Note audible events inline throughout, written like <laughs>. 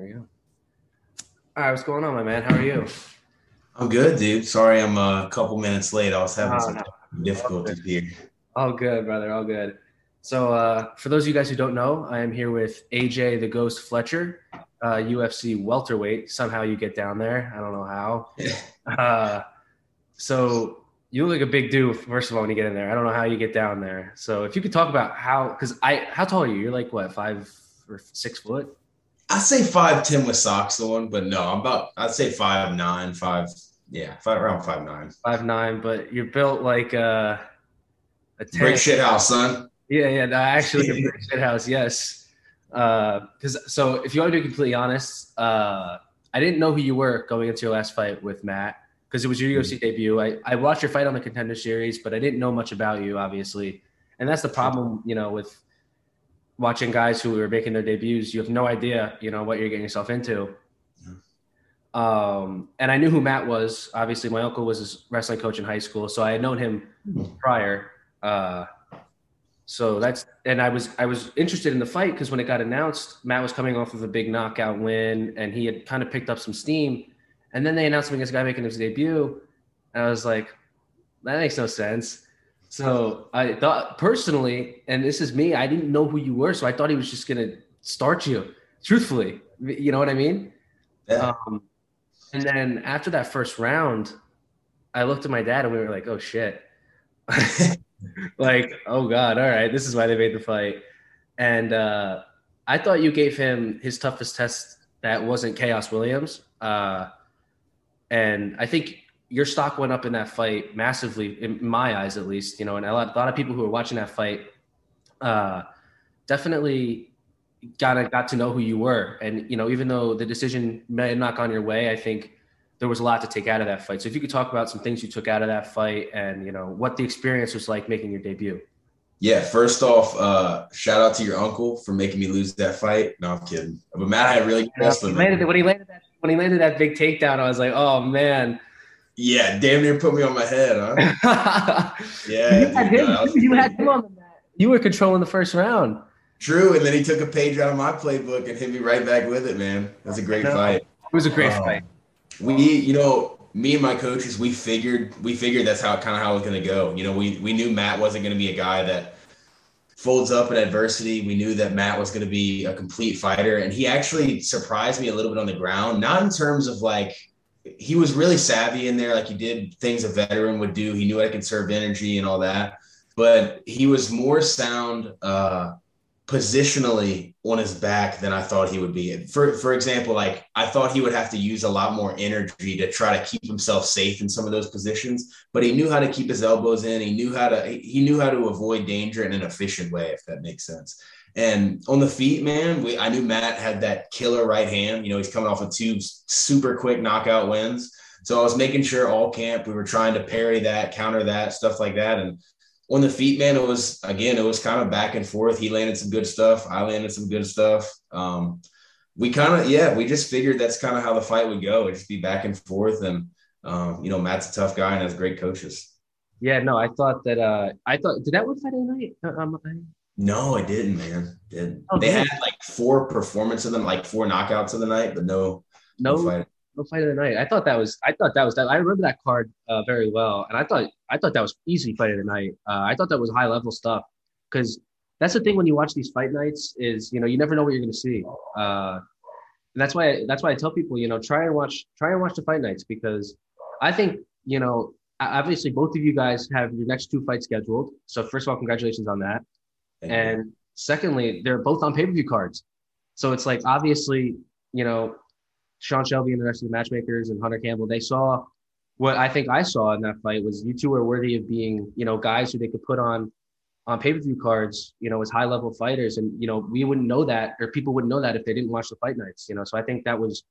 There you go. All right, what's going on, my man? How are you? I'm good, dude. Sorry, I'm a couple minutes late. I was having Oh, some difficulties here. All good, brother. All good. So, uh, for those of you guys who don't know, I am here with AJ the Ghost Fletcher, uh, UFC welterweight. Somehow you get down there. I don't know how. <laughs> Uh, so you look like a big dude. First of all, when you get in there, I don't know how you get down there. So, if you could talk about how, because I, how tall are you? You're like what, five or six foot? I say five ten with socks on, but no, I'm about. I'd say five nine, five. Yeah, five around five nine. Five nine, but you're built like uh, a tank. Great shit house, son. Yeah, yeah, no, actually, a big <laughs> shit house, yes. Because so, if you want to be completely honest, uh, I didn't know who you were going into your last fight with Matt because it was your UFC debut. I, I watched your fight on the Contender Series, but I didn't know much about you, obviously, and that's the problem, you know, with watching guys who are making their debuts. You have no idea, you know, what you're getting yourself into. Um, and I knew who Matt was. Obviously, my uncle was his wrestling coach in high school, so I had known him prior. Uh, so that's and I was I was interested in the fight because when it got announced, Matt was coming off of a big knockout win, and he had kind of picked up some steam. And then they announced him against a guy making his debut, and I was like, that makes no sense. So I thought personally, and this is me, I didn't know who you were, so I thought he was just gonna start you. Truthfully, you know what I mean? Yeah. Um, and then after that first round, I looked at my dad and we were like, "Oh shit!" <laughs> like, "Oh god, all right, this is why they made the fight." And uh, I thought you gave him his toughest test that wasn't Khaos Williams, uh, and I think your stock went up in that fight massively, in my eyes at least. You know, and a lot, a lot of people who were watching that fight uh, definitely got to, got to know who you were. And you know, even though the decision may have not gone your way, I think there was a lot to take out of that fight. So if you could talk about some things you took out of that fight, and you know what the experience was like making your debut. Yeah, first off, uh, shout out to your uncle for making me lose that fight. No, I'm kidding. But Matt had really good wrestling. he landed, when he landed that when he landed that big takedown, I was like, oh man. Yeah, damn near put me on my head, huh? <laughs> Yeah, you, had dude, him, no, you had him on the mat. You were controlling the first round. True, and then he took a page out of my playbook and hit me right back with it, man. It was a great fight. It was a great Um, fight. we you know me and my coaches we figured we figured that's how kind of how it was going to go you know we we knew matt wasn't going to be a guy that folds up in adversity we knew that matt was going to be a complete fighter and he actually surprised me a little bit on the ground not in terms of like he was really savvy in there like he did things a veteran would do he knew how to conserve energy and all that but he was more sound uh positionally on his back than I thought he would be. For for example, like I thought he would have to use a lot more energy to try to keep himself safe in some of those positions, but he knew how to keep his elbows in. He knew how to he knew how to avoid danger in an efficient way, if that makes sense. And on the feet, man, we I knew Matt had that killer right hand. You know, he's coming off of two super quick knockout wins. So I was making sure all camp we were trying to parry that, counter that, stuff like that. And on the feet, man, it was again, it was kind of back and forth. He landed some good stuff. I landed some good stuff. Um, we kind of, yeah, we just figured that's kind of how the fight would go. It'd just be back and forth. And, um, you know, Matt's a tough guy and has great coaches. Yeah, no, I thought that. uh I thought did that fight of night? Uh, Um, No, I didn't, man. Didn't. Oh, they had like four performances of them, like four knockouts of the night, but no, no, no fight. no fight of the night. I thought that was. I thought that was that. I remember that card uh, very well, and I thought I thought that was easy fight of the night. Uh, I thought that was high level stuff because that's the thing when you watch these fight nights is you know you never know what you're going to see. Uh, and that's why that's why I tell people you know try and watch try and watch the fight nights because I think you know obviously both of you guys have your next two fights scheduled. So first of all, congratulations on that. Thank you. And secondly, they're both on pay per view cards. So it's like obviously, you know, Sean Shelby and the rest of the matchmakers and Hunter Campbell, they saw what I think I saw in that fight was you two are worthy of being, you know, guys who they could put on on pay per view cards, you know, as high level fighters. And, you know, we wouldn't know that or people wouldn't know that if they didn't watch the fight nights, you know. So I think that was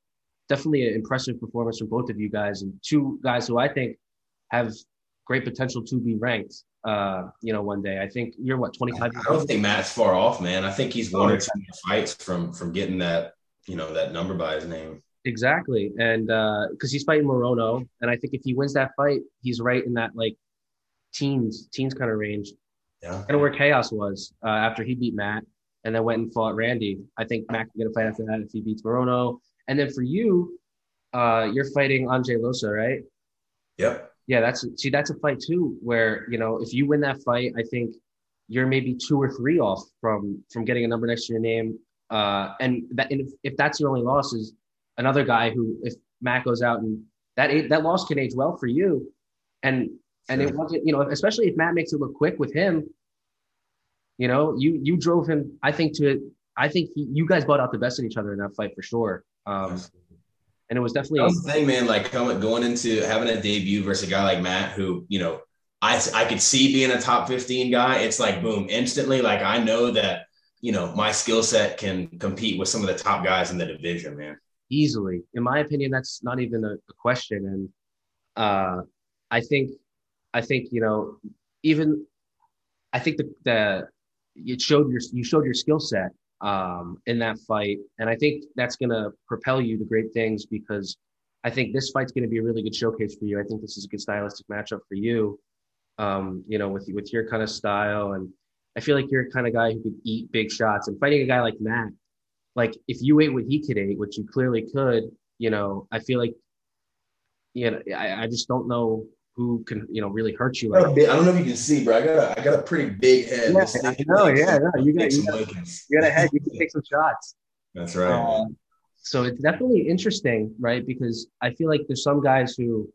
definitely an impressive performance from both of you guys and two guys who I think have great potential to be ranked uh, you know, one day. I think you're what, 25 I don't think Matt's far off, man. I think he's one or two fights from from getting that, you know, that number by his name. Exactly. And because he's fighting Morono. And I think if he wins that fight, he's right in that like teens, teens kind of range. Yeah. Kind of where Khaos was uh, after he beat Matt. and then went and fought Randy. I think Matt can get a fight after that if he beats Morono. And then for you, uh, you're fighting Ange Loosa, right? Yep. Yeah, that's see, that's a fight too. Where you know, if you win that fight, I think you're maybe two or three off from from getting a number next to your name. Uh, and that and if, if that's your only loss is another guy who, if Matt goes out and that that loss can age well for you, and and it wasn't you know especially if Matt makes it look quick with him. You know, you you drove him. I think to I think he, you guys bought out the best in each other in that fight for sure. Um, and it was definitely that was the thing, man. Like coming going into having a debut versus a guy like Matt, who you know I I could see being a top fifteen guy. It's like boom, instantly. Like I know that you know my skill set can compete with some of the top guys in the division, man. Easily, in my opinion, that's not even a, a question. And uh, I think I think you know even I think the the it showed your you showed your skill set um, in that fight. And I think that's going to propel you to great things because I think this fight's going to be a really good showcase for you. I think this is a good stylistic matchup for you, um, you know, with with your kind of style. And I feel like you're a kind of guy who could eat big shots. And fighting a guy like Matt, like if you ate what he could eat, which you clearly could, you know, I feel like, you know, I, I just don't know who can you know really hurt you. Like I don't know if you can see, bro. I got a I got a pretty big head. Yeah, I know. Yeah, no, you got you got, you got a head. You can take some shots. That's right. Uh, so it's definitely interesting, right? Because I feel like there's some guys who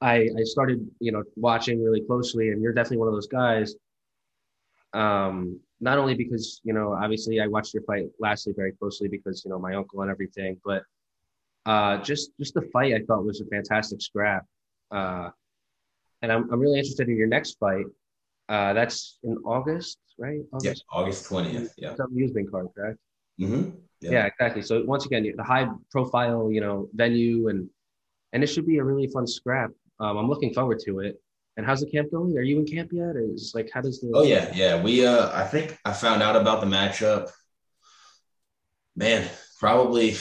I I started you know watching really closely, and you're definitely one of those guys. Um, not only because you know obviously I watched your fight lastly very closely because you know my uncle and everything, but uh, just just the fight I thought was a fantastic scrap. Uh, and I'm, I'm really interested in your next fight. Uh, that's in August, right? August? Yeah, August 20th. Yeah. Some amusement card, correct? Mm-hmm. Yeah. yeah. exactly. So once again, the high profile, you know, venue and and it should be a really fun scrap. Um, I'm looking forward to it. And how's the camp going? Are you in camp yet? Or is like how does the Oh yeah, yeah. We uh I think I found out about the matchup. Man, probably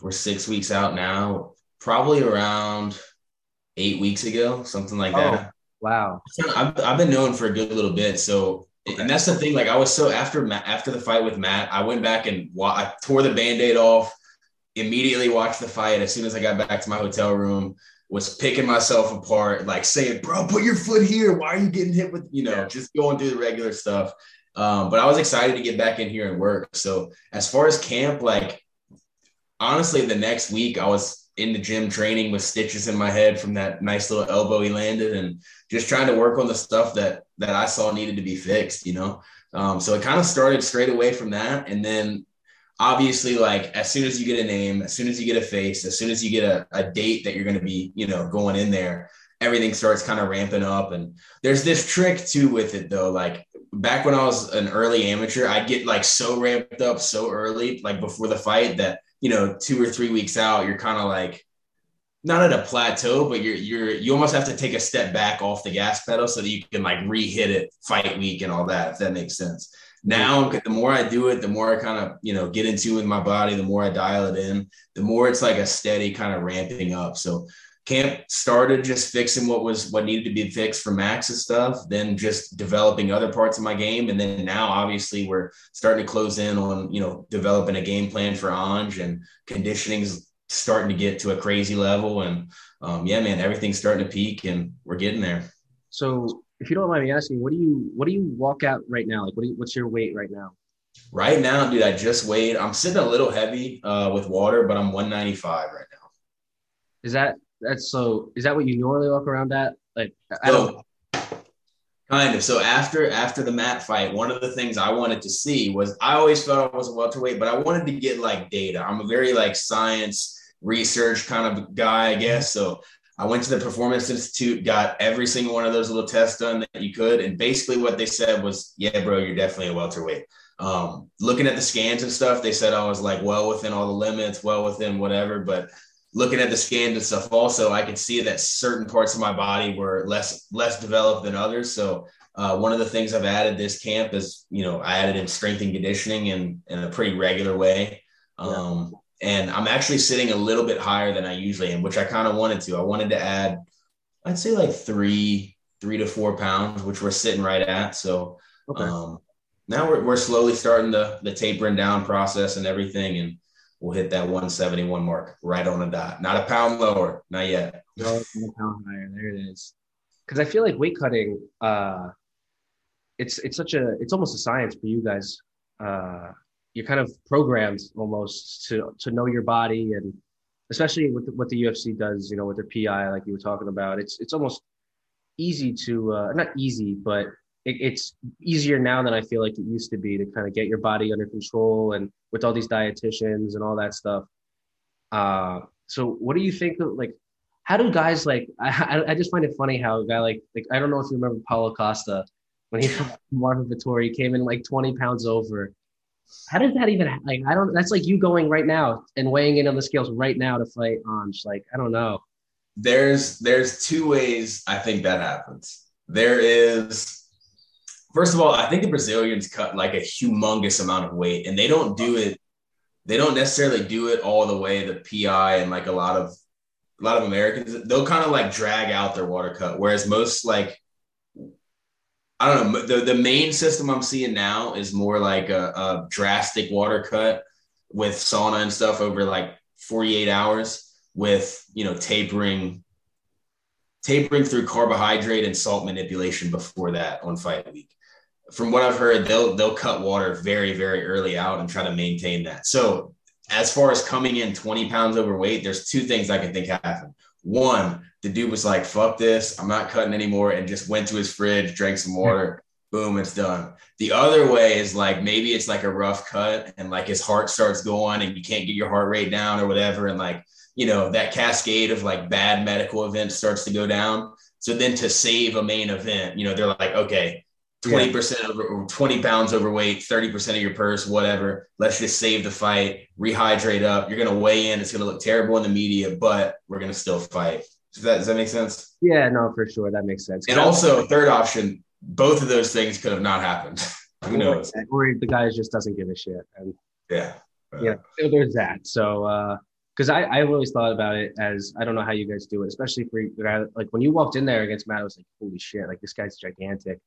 we're six weeks out now. Probably around eight weeks ago, something like oh, that. Wow. I've, I've been known for a good little bit. So, okay. and that's the thing. Like I was so after after the fight with Matt, I went back and wa- I tore the band-aid off, immediately watched the fight. As soon as I got back to my hotel room, was picking myself apart, like saying, bro, put your foot here. Why are you getting hit with, you know, yeah. just going through the regular stuff. Um, but I was excited to get back in here and work. So as far as camp, like honestly, the next week I was in the gym training with stitches in my head from that nice little elbow he landed and just trying to work on the stuff that that I saw needed to be fixed, you know. Um, so it kind of started straight away from that. And then obviously, like as soon as you get a name, as soon as you get a face, as soon as you get a, a date that you're gonna be, you know, going in there, everything starts kind of ramping up. And there's this trick too with it though. Like back when I was an early amateur, I'd get like so ramped up so early, like before the fight that you know, two or three weeks out, you're kind of like not at a plateau, but you're you're you almost have to take a step back off the gas pedal so that you can like re-hit it fight week and all that, if that makes sense. Now, the more I do it, the more I kind of you know get into with my body, the more I dial it in, the more it's like a steady kind of ramping up. So camp started just fixing what was what needed to be fixed for Max's stuff, then just developing other parts of my game, and then now obviously we're starting to close in on you know developing a game plan for Ange and conditioning's starting to get to a crazy level, and um, yeah, man, everything's starting to peak, and we're getting there. So, if you don't mind me asking, what do you what do you walk out right now? Like, what you, what's your weight right now? Right now, dude, I just weighed. I'm sitting a little heavy uh, with water, but I'm 195 right now. Is that that's so. Is that what you normally walk around at? Like, I don't. Kind of. So after after the Matt fight, one of the things I wanted to see was I always felt I was a welterweight, but I wanted to get like data. I'm a very like science research kind of guy, I guess. So I went to the Performance Institute, got every single one of those little tests done that you could, and basically what they said was, "Yeah, bro, you're definitely a welterweight." Um, looking at the scans and stuff, they said I was like well within all the limits, well within whatever, but looking at the scans and stuff also i could see that certain parts of my body were less less developed than others. So uh, one of the things i've added this camp is you know i added in strength and conditioning in, in a pretty regular way. Um, yeah. and i'm actually sitting a little bit higher than i usually am which i kind of wanted to. I wanted to add i'd say like three three to four pounds which we're sitting right at. So okay. um, now we're, we're slowly starting the the tapering down process and everything, and we'll hit that 171 mark right on the dot. Not a pound lower, not yet. No, a pound higher. There it is. Because I feel like weight cutting, uh, it's it's such a it's almost a science for you guys. Uh, you're kind of programmed almost to to know your body and especially with what the UFC does, you know, with their PI, like you were talking about, it's it's almost easy to uh, not easy, but it, it's easier now than I feel like it used to be to kind of get your body under control and with all these dietitians and all that stuff. Uh, so what do you think of like? How do guys like? <laughs> I I just find it funny how a guy like like I don't know if you remember Paulo Costa when he <laughs> Marvin Vettori came in like 20 pounds over how does that even like? I don't. That's like you going right now and weighing in on the scales right now to fight on. Just like I don't know. There's there's two ways I think that happens. There is first of all, I think the Brazilians cut like a humongous amount of weight, and they don't do it. They don't necessarily do it all the way. The PI and like a lot of a lot of Americans, they'll kind of like drag out their water cut, whereas most like I don't know. The, the main system I'm seeing now is more like a, a drastic water cut with sauna and stuff over like 48 hours with, you know, tapering, tapering through carbohydrate and salt manipulation before that on fight week. From what I've heard, they'll, they'll cut water very, very early out and try to maintain that. So as far as coming in 20 pounds overweight, there's two things I can think happen. One, the dude was like, fuck this, I'm not cutting anymore, and just went to his fridge, drank some hmm. water, boom, it's done. The other way is like maybe it's like a rough cut and like his heart starts going and you can't get your heart rate down or whatever. And like, you know, that cascade of like bad medical events starts to go down. So then to save a main event, you know, they're like, okay, 20% over 20 pounds overweight, 30% of your purse, whatever. Let's just save the fight, rehydrate up. You're going to weigh in. It's going to look terrible in the media, but we're going to still fight. Does that, does that make sense? Yeah, no, for sure. That makes sense. And also, third option, both of those things could have not happened. <laughs> Who knows? Or the guy just doesn't give a shit. And yeah. Yeah. So there's that. So, uh, because I, I always thought about it as I don't know how you guys do it, especially for like when you walked in there against Matt, I was like, holy shit, like this guy's gigantic.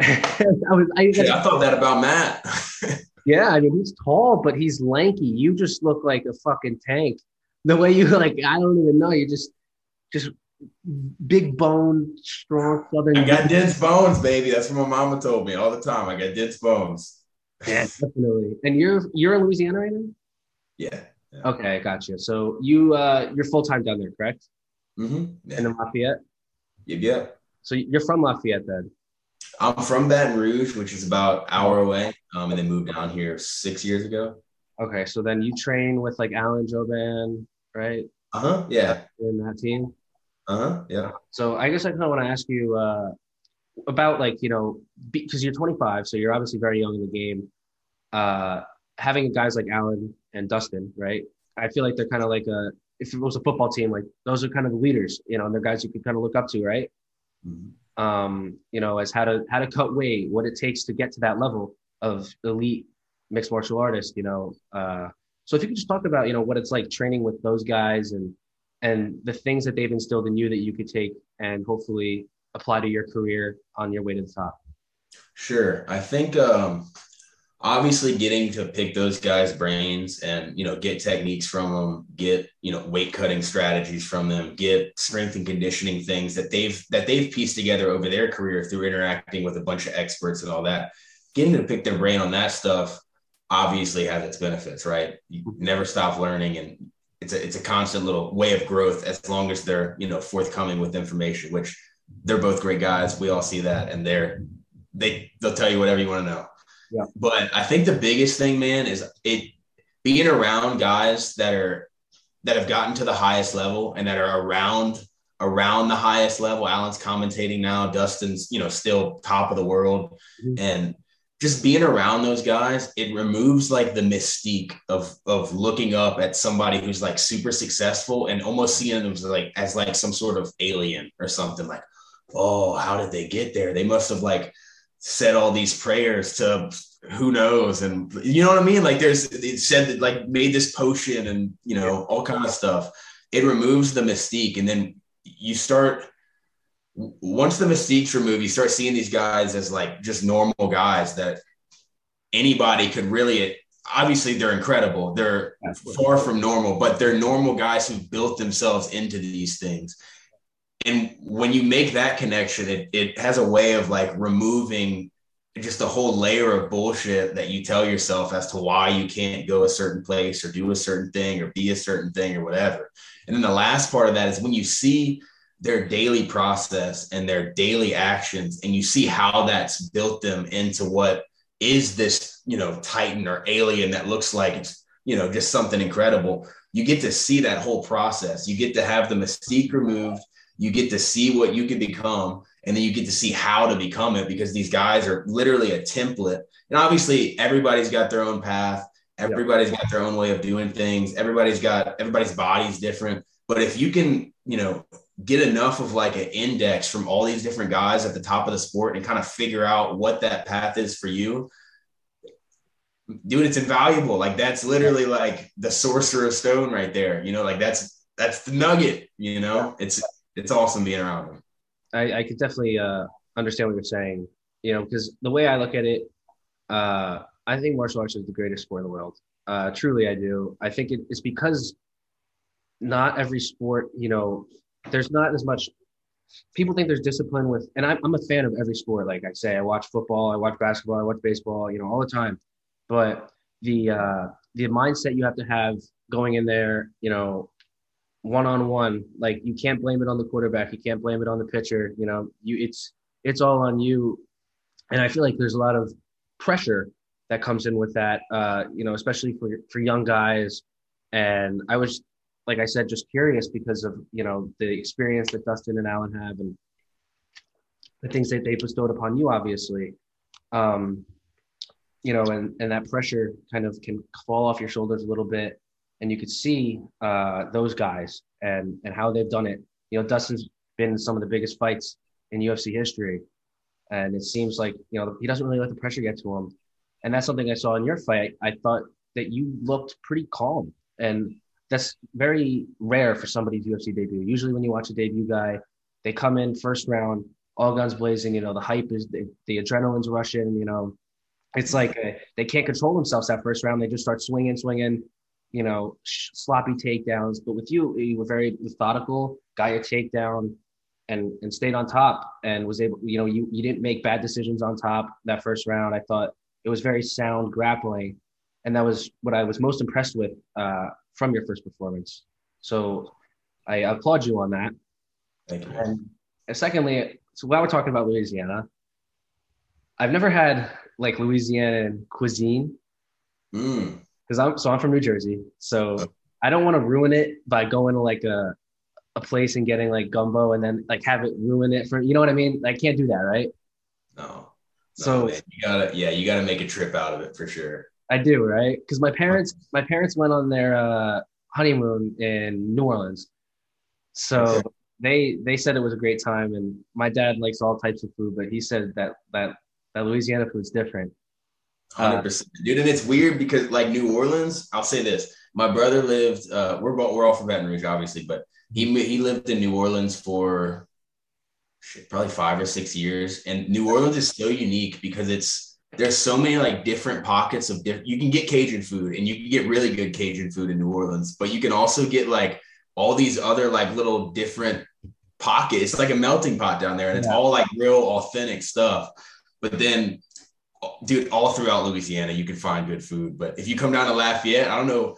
I was I, yeah, I thought that about Matt. <laughs> yeah, I mean he's tall, but he's lanky. You just look like a fucking tank. The way you <laughs> like, I don't even know. You just just big bone, strong southern. I got dense bones, baby. That's what my mama told me all the time. I got dense bones. Yeah, definitely. And you're you're in Louisiana right now? Yeah. yeah. Okay, gotcha. So you uh you're full time down there, correct? Mm-hmm. Yeah. In Lafayette. Yep. Yep. So you're from Lafayette then? I'm from Baton Rouge, which is about an hour away, um, and then moved down here six years ago. Okay, so then you train with like Alan Jouban, right? Uh huh. Yeah. In that team. Uh huh. Yeah. So I guess I kind of want to ask you uh, about like you know because you're 25, so you're obviously very young in the game. Uh, having guys like Alan and Dustin, right? I feel like they're kind of like a if it was a football team, like those are kind of the leaders, you know, and they're guys you can kind of look up to, right? Mm-hmm. Um, you know, as how to how to cut weight, what it takes to get to that level of elite mixed martial artist, you know. Uh, so if you could just talk about, you know, what it's like training with those guys and and the things that they've instilled in you that you could take and hopefully apply to your career on your way to the top? Sure. I think um, obviously getting to pick those guys' brains and you know get techniques from them, get you know weight cutting strategies from them, get strength and conditioning things that they've that they've pieced together over their career through interacting with a bunch of experts and all that. Getting to pick their brain on that stuff obviously has its benefits, right? You never stop learning and it's a it's a constant little way of growth as long as they're you know forthcoming with information which they're both great guys we all see that and they're they they'll tell you whatever you want to know yeah. But i think the biggest thing man is it being around guys that are that have gotten to the highest level and that are around around the highest level. Alan's commentating now. Dustin's you know still top of the world. Mm-hmm. and just being around those guys, it removes like the mystique of of looking up at somebody who's like super successful and almost seeing them as like as like some sort of alien or something. Like, oh, how did they get there? They must have like said all these prayers to who knows and you know what I mean? Like there's it said that like made this potion and you know all kind of stuff. It removes the mystique and then you start once the mystique's removed, you start seeing these guys as like just normal guys that anybody could really obviously they're incredible. They're Absolutely. far from normal, but they're normal guys who built themselves into these things. And when you make that connection, it, it has a way of like removing just a whole layer of bullshit that you tell yourself as to why you can't go a certain place or do a certain thing or be a certain thing or whatever. And then the last part of that is when you see their daily process and their daily actions and you see how that's built them into what is this, you know, titan or alien that looks like it's, you know, just something incredible. You get to see that whole process. You get to have the mystique removed. You get to see what you can become and then you get to see how to become it because these guys are literally a template. And obviously, everybody's got their own path. Everybody's got their own way of doing things. Everybody's got everybody's body's different. But if you can, you know, get enough of like an index from all these different guys at the top of the sport and kind of figure out what that path is for you, dude, it's invaluable. Like that's literally like the sorcerer's stone right there. You know, like that's that's the nugget. You know, it's it's awesome being around them. I, I could definitely uh, understand what you're saying. You know, because the way I look at it, uh, I think martial arts is the greatest sport in the world. Uh, truly, I do. I think it, it's because not every sport, you know, there's not as much. People think there's discipline with, and I'm, I'm a fan of every sport. Like I say, I watch football, I watch basketball, I watch baseball, you know, all the time. But the uh, the mindset you have to have going in there, you know, one on one. Like you can't blame it on the quarterback. You can't blame it on the pitcher. You know, you it's it's all on you. And I feel like there's a lot of pressure that comes in with that. Uh, you know, especially for for young guys. And I was, like I said, just curious because of you know the experience that Dustin and Alan have and the things that they bestowed upon you, obviously. Um, you know, and and that pressure kind of can fall off your shoulders a little bit and you could see uh, those guys and and how they've done it. You know, Dustin's been in some of the biggest fights in UFC history, and it seems like you know he doesn't really let the pressure get to him, and that's something I saw in your fight. I thought that you looked pretty calm, and that's very rare for somebody's UFC debut. Usually, when you watch a debut guy, they come in first round, all guns blazing. You know, the hype is the, the adrenaline's rushing. You know, it's like a, they can't control themselves that first round. They just start swinging, swinging you know, sloppy takedowns. But with you, you were very methodical, got your takedown, and and stayed on top, and was able. You know, you you didn't make bad decisions on top that first round. I thought it was very sound grappling, and that was what I was most impressed with uh, from your first performance. So I applaud you on that. Thank you. And, and secondly, so while we're talking about Louisiana, I've never had like Louisiana cuisine. Mm because I'm so I'm from New Jersey, so I don't want to ruin it by going to like a a place and getting like gumbo and then like have it ruin it for you know what I mean. I can't do that, right? No. so you gotta yeah, you gotta make a trip out of it for sure. I do, right? Because my parents my parents went on their uh, honeymoon in New Orleans, so they they said it was a great time. And my dad likes all types of food, but he said that that that Louisiana food's different. Hundred percent, dude. And it's weird because like New Orleans, I'll say this: my brother lived. Uh, we're both, we're all from Baton Rouge, obviously, but he he lived in New Orleans for shit, probably five or six years. And New Orleans is so unique because it's there's so many like different pockets of different. You can get Cajun food, and you can get really good Cajun food in New Orleans, but you can also get like all these other like little different pockets. It's like a melting pot down there, and it's yeah. all like real authentic stuff. But then dude, all throughout Louisiana, you can find good food. But if you come down to Lafayette, I don't know.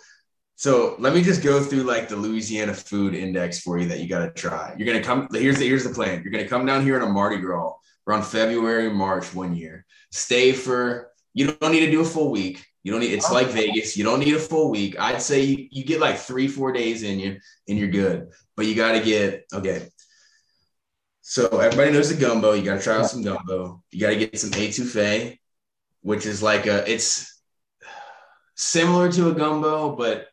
So let me just go through like the Louisiana food index for you that you got to try. You're gonna come. Here's the here's the plan. You're gonna come down here in a Mardi Gras around February, March one year. Stay for. You don't need to do a full week. You don't need. It's like Vegas. You don't need a full week. I'd say you, you get like three four days in you and you're good. But you got to get okay. So everybody knows the gumbo. You got to try out some gumbo. You got to get some etouffee which is like a it's similar to a gumbo, but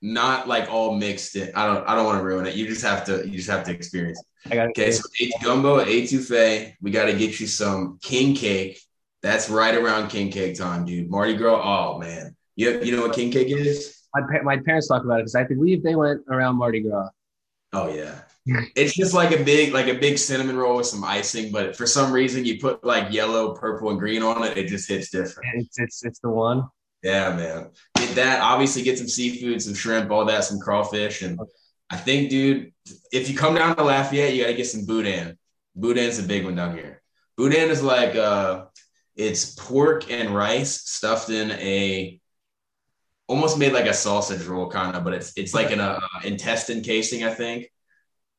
not like all mixed in. I don't I don't want to ruin it. You just have to you just have to experience it. okay, so gumbo, etouffee. We got to get you some king cake. That's right around king cake time, dude. Mardi Gras. Oh man, you you know what king cake is? My, my parents talk about it because I believe they went around Mardi Gras. Oh yeah, it's just like a big like a big cinnamon roll with some icing, but for some reason you put like yellow, purple, and green on it, it just hits different. It's it's it's the one. Yeah, man. Get that. Obviously, get some seafood, some shrimp, all that, some crawfish, and I think, dude, if you come down to Lafayette, you gotta get some boudin. Boudin's a big one down here. Boudin is like uh, it's pork and rice stuffed in a almost made like a sausage roll kind of, but it's it's like an uh, intestine casing, I think.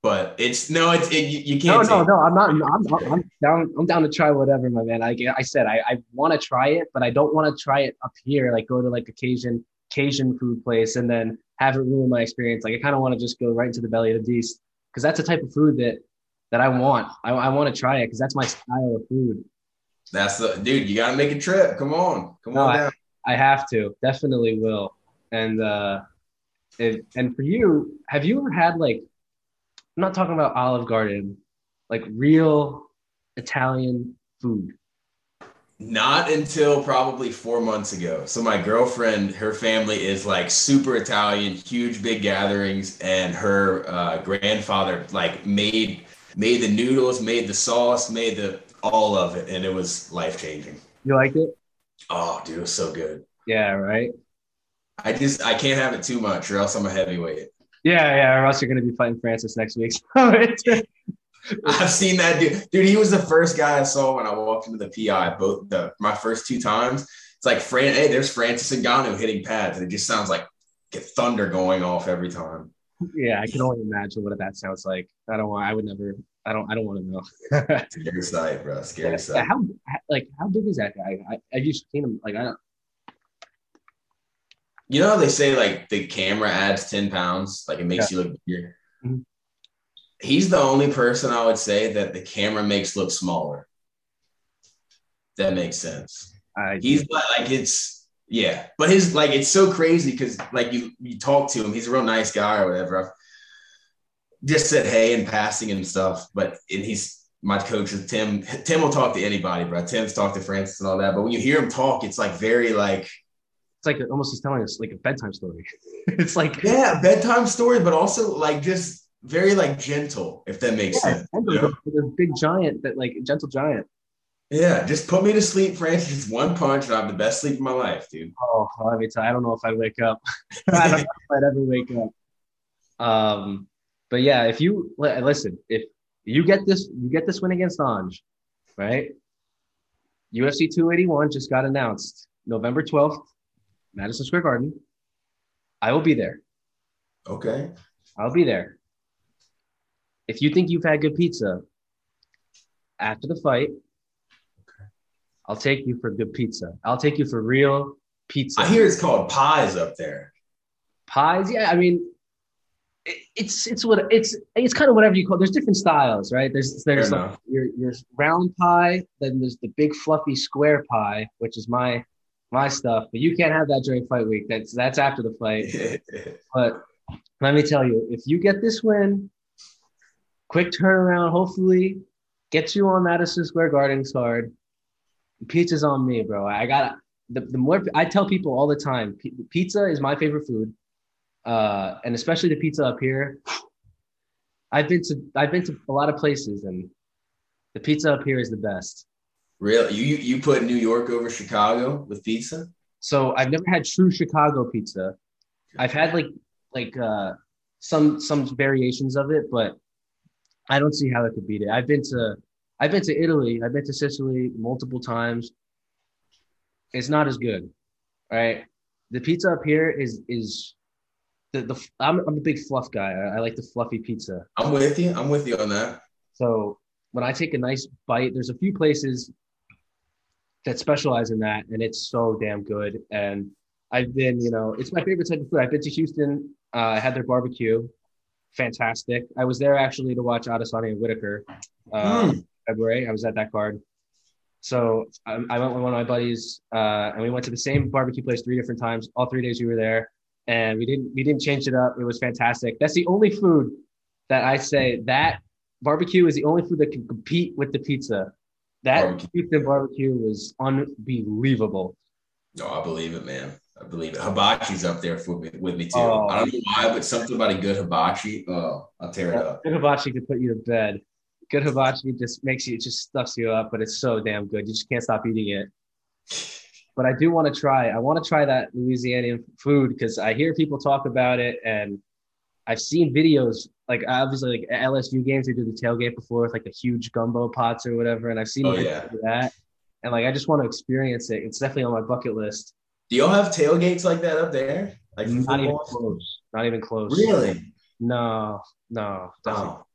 But it's no, it's it, you, can't. No, no, no. I'm not. I'm, I'm down. I'm down to try whatever, my man. I I said I, I want to try it, but I don't want to try it up here. Like go to like a Cajun Cajun food place and then have it ruin my experience. Like I kind of want to just go right into the belly of the beast because that's the type of food that that I want. I, I want to try it because that's my style of food. That's the dude. You got to make a trip. Come on, come no, on down. I, I have to. Definitely will. And uh, it, and for you, have you ever had like I'm not talking about Olive Garden, like real Italian food. Not until probably four months ago. So my girlfriend, her family is like super Italian, huge big gatherings, and her uh, grandfather like made made the noodles, made the sauce, made the all of it, and it was life changing. You liked it? Oh, dude, it was so good. Yeah, right. I just I can't have it too much, or else I'm a heavyweight. Yeah, yeah. Or else you're going to be fighting Francis next week. <laughs> I've seen that dude. Dude, he was the first guy I saw when I walked into the PI. Both the my first two times. It's like Fran. Hey, there's Francis and Ngannou hitting pads, and it just sounds like get thunder going off every time. Yeah, I can only imagine what that sounds like. I don't want. I would never. I don't. I don't want to know. <laughs> Scary sight, bro. Scary yeah, sight. How like how big is that guy? I, have just seen him. Like I don't. You know how they say like the camera adds 10 pounds, like it makes yeah. you look bigger. Mm-hmm. He's the only person I would say that the camera makes look smaller. That makes sense. Uh, he's like, like it's yeah, but his like it's so crazy because like you you talk to him, he's a real nice guy or whatever. I've just said hey in passing and stuff, but and he's my coach is Tim. Tim will talk to anybody, bro. Tim's talked to Francis and all that, but when you hear him talk, it's like very like it's like almost he's telling us like a bedtime story. <laughs> it's like yeah, bedtime story, but also like just very like gentle, if that makes yeah, sense. You know? big giant that like gentle giant. Yeah, just put me to sleep, Francis. Just one punch, and I have the best sleep of my life, dude. Oh, let me tell you, I don't know if I wake up. <laughs> I don't know if I'd ever wake up. Um, but yeah, if you listen, if you get this, you get this win against Ange, right? UFC 281 just got announced November 12th Madison Square Garden. I will be there. Okay. I'll be there. If you think you've had good pizza after the fight, okay. I'll take you for good pizza. I'll take you for real pizza. I hear it's called pies up there. Pies, yeah. I mean, it's it's what it's it's kind of whatever you call. It. There's different styles, right? There's there's like your your round pie, then there's the big fluffy square pie, which is my my stuff, but you can't have that during fight week. That's that's after the fight. <laughs> but let me tell you, if you get this win, quick turnaround, hopefully gets you on Madison Square Garden card. Pizza's on me, bro. I got the, the more I tell people all the time, pizza is my favorite food, uh, and especially the pizza up here. I've been to I've been to a lot of places, and the pizza up here is the best. Really? You you put New York over Chicago with pizza? So I've never had true Chicago pizza. I've had like like uh some some variations of it, but I don't see how it could beat it. I've been to I've been to Italy, I've been to Sicily multiple times. It's not as good. Right? The pizza up here is is the, the I'm, I'm a big fluff guy. I, I like the fluffy pizza. I'm with you. I'm with you on that. So when I take a nice bite, there's a few places that specialize in that, and it's so damn good. And I've been, you know, it's my favorite type of food. I've been to Houston. Uh, I had their barbecue, fantastic. I was there actually to watch Adesanya and Whitaker. Uh, mm. February, I was at that card. So I, I, went with one of my buddies, uh, and we went to the same barbecue place three different times. All three days we were there, and we didn't we didn't change it up. It was fantastic. That's the only food that I say that barbecue is the only food that can compete with the pizza. That barbecue. Houston barbecue was unbelievable. No, I believe it, man. I believe it. Hibachi's up there for me, with me too. Oh. I don't know why, but something about a good hibachi. Oh, I'll tear it up. Good hibachi could put you to bed. Good hibachi just makes you, it just stuffs you up, but it's so damn good. You just can't stop eating it. <sighs> But I do want to try. I want to try that Louisianian food because I hear people talk about it, and I've seen videos. Like obviously, like LSU games, they do the tailgate before with like the huge gumbo pots or whatever, and I've seen Oh, yeah. that. And like, I just want to experience it. It's definitely on my bucket list. Do y'all have tailgates like that up there? Like Not even close. Not even close. Really? No, no. Don't. Oh,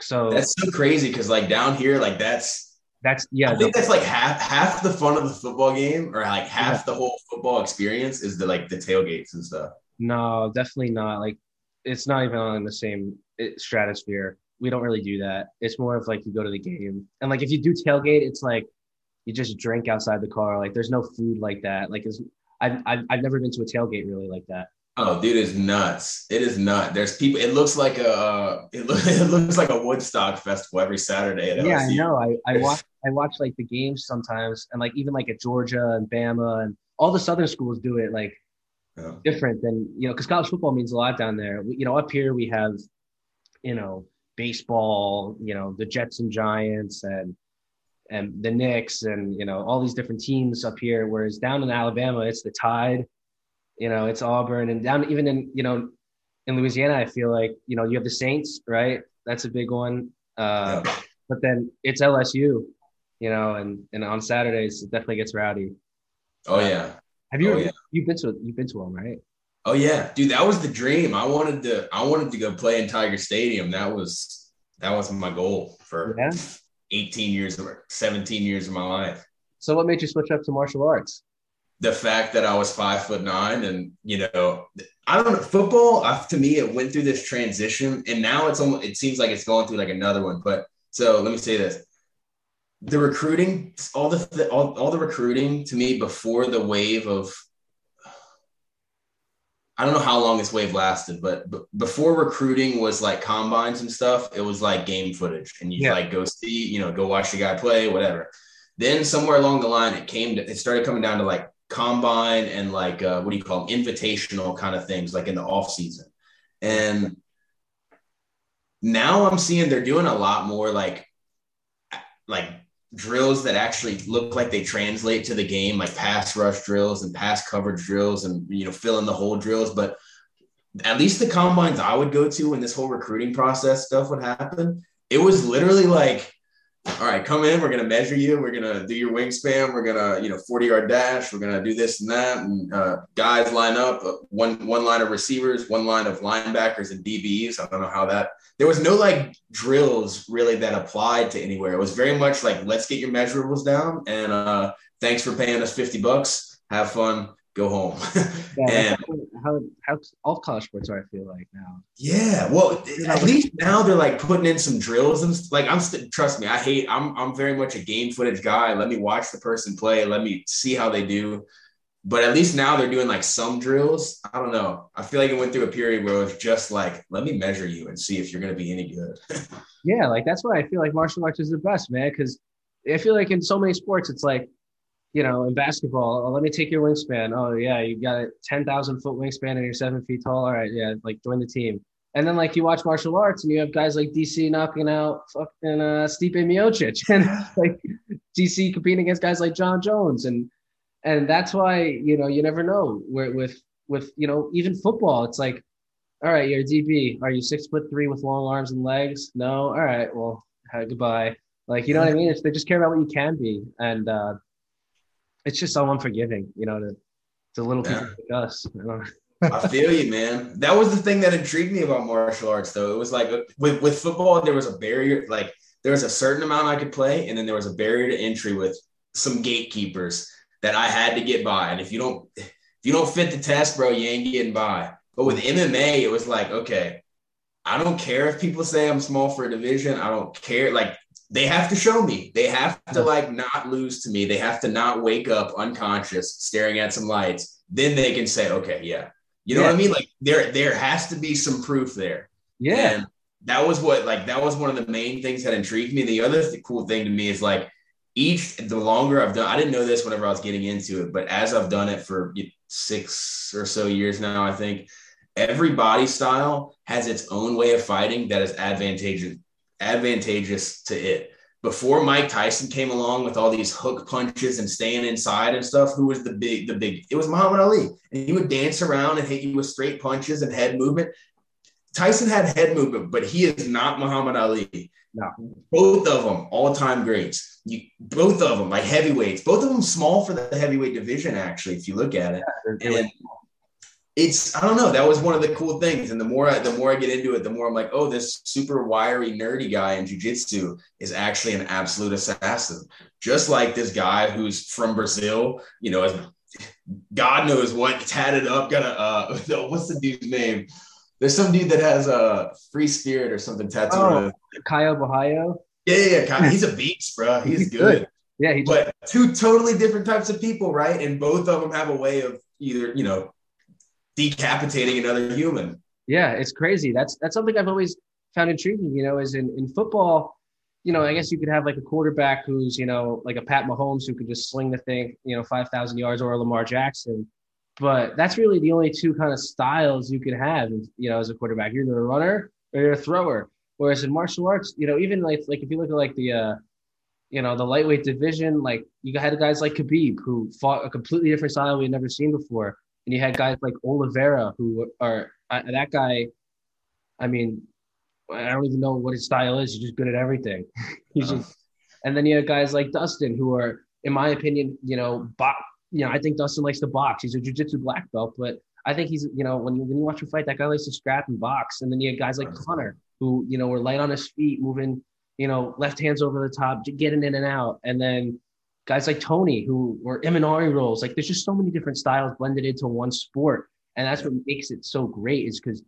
So that's so crazy because like down here, like that's that's yeah. I think that's like half half the fun of the football game, or like half the whole football experience is the like the tailgates and stuff. No, definitely not. Like, it's not even on the same eh, stratosphere. We don't really do that. It's more of like you go to the game, and like if you do tailgate, it's like you just drink outside the car. Like, there's no food like that. Like, it's I've I've, I've never been to a tailgate really like that. Oh, dude, it's nuts. It is nuts. There's people. It looks like a uh, <laughs> it, look, it looks like a Woodstock festival every Saturday. At Yeah, I know. I I <laughs> watch I watch like the games sometimes, and like even like at Georgia and Bama and all the Southern schools do it like Yeah. different than you know because college football means a lot down there. We, you know, up here we have you know baseball, you know the Jets and Giants and and the Knicks and you know all these different teams up here. Whereas down in Alabama, it's the Tide, you know, it's Auburn, and down even in you know in Louisiana, I feel like you know you have the Saints, right? That's a big one. Uh, Yeah. But then it's LSU, you know, and and on Saturdays it definitely gets rowdy. Oh yeah. Have you? Oh, yeah. You've been to you've been to them, right? Oh yeah, dude, that was the dream. I wanted to I wanted to go play in Tiger Stadium. That was that was my goal for Yeah. 18 years or 17 years of my life. So what made you switch up to martial arts? The fact that I was five foot nine and you know, I don't know, football uh, to me it went through this transition and now it's almost it seems like it's going through like another one. But so let me say this. The recruiting, all the all, all the recruiting to me before the wave of I don't know how long this wave lasted, but, but before recruiting was like combines and stuff, it was like game footage, and you Yeah. like go see, you know, go watch the guy play, whatever. Then somewhere along the line, it came to, it started coming down to like combine and like uh, what do you call them, invitational kind of things, like in the off season. And now I'm seeing they're doing a lot more like like drills that actually look like they translate to the game, like pass rush drills and pass coverage drills and you know fill in the hole drills. But at least the combines I would go to when this whole recruiting process stuff would happen, it was literally like, all right, come in, we're gonna measure you, we're gonna do your wingspan, we're gonna you know 40 yard dash, we're gonna do this and that, and uh, guys line up uh, one one line of receivers, one line of linebackers and DBs. I don't know how that there was no like drills really that applied to anywhere. It was very much like let's get your measurables down and uh thanks for paying us 50 bucks. Have fun, go home. <laughs> Yeah, and how, how all college sports are. I feel like now. yeah, well at least now they're like putting in some drills and like I'm st- trust me, I hate I'm I'm very much a game footage guy. Let me watch the person play, let me see how they do. But at least now they're doing like some drills. I don't know. I feel like it went through a period where it was just like, let me measure you and see if you're going to be any good. <laughs> Yeah, like that's why I feel like martial arts is the best, man. Because I feel like in so many sports, it's like, you know, in basketball, oh, let me take your wingspan. Oh yeah, you got a ten thousand foot wingspan and you're seven feet tall. All right, yeah, like join the team. And then like you watch martial arts and you have guys like DC knocking out fucking uh, Stipe Miocic <laughs> and like DC competing against guys like Jon Jones and and that's why you know you never know where with with you know even football it's like all right you're a DB are you six foot three with long arms and legs no all right well goodbye like you know what I mean it's, they just care about what you can be and uh, it's just so unforgiving you know to to little people Yeah. like us you know? <laughs> I feel you, man. That was the thing that intrigued me about martial arts, though. It was like with with football, there was a barrier. Like there was a certain amount I could play, and then there was a barrier to entry with some gatekeepers that I had to get by. And if you don't, if you don't fit the test, bro, you ain't getting by. But with MMA, it was like, okay, I don't care if people say I'm small for a division. I don't care. Like they have to show me. They have to like not lose to me. They have to not wake up unconscious, staring at some lights. Then they can say, okay, yeah. You know Yeah. what I mean? Like there, there has to be some proof there. yeah And that was what, like, that was one of the main things that intrigued me. The other th- cool thing to me is like, each the longer I've done, I didn't know this whenever I was getting into it, but as I've done it for six or so years now, I think every body style has its own way of fighting that is advantageous advantageous to it. Before Mike Tyson came along with all these hook punches and staying inside and stuff, who was the big the big? It was Muhammad Ali, and he would dance around and hit you with straight punches and head movement. Tyson had head movement, but he is not Muhammad Ali. No. Both of them all-time greats. You, both of them like heavyweights. Both of them small for the heavyweight division. Actually, if you look at it, yeah, and it's I don't know. That was one of the cool things. And the more I, the more I get into it, the more I'm like, oh, this super wiry nerdy guy in jujitsu is actually an absolute assassin. Just like this guy who's from Brazil, you know, as God knows what tatted up, got a uh, <laughs> what's the dude's name? There's some dude that has a free spirit or something tattooed. Oh, Caio Borralho. Yeah, yeah, yeah. He's a beast, bro. He's, he's good. good. Yeah, he's but two totally different types of people, right? And both of them have a way of either, you know, decapitating another human. Yeah, it's crazy. That's that's something I've always found intriguing. You know, is in in football, you know, I guess you could have like a quarterback who's you know like a Pat Mahomes who could just sling the thing, you know, five thousand yards, or a Lamar Jackson. But that's really the only two kind of styles you can have, you know, as a quarterback. You're either a runner or you're a thrower. Whereas in martial arts, you know, even like like if you look at like the uh, you know, the lightweight division, like you had guys like Khabib who fought a completely different style we had never seen before, and you had guys like Oliveira who are uh, that guy. I mean, I don't even know what his style is. He's just good at everything. <laughs> He's uh-huh. just, and then you have guys like Dustin who are, in my opinion, you know, bo- you know, I think Dustin likes to box. He's a jiu-jitsu black belt, but I think he's, you know, when you when you watch him fight, that guy likes to scrap and box. And then you have guys like Conor, who, you know, were light on his feet, moving, you know, left hands over the top, getting in and out. And then guys like Tony, who were Imanari roles. Like there's just so many different styles blended into one sport. And that's what makes it so great is because,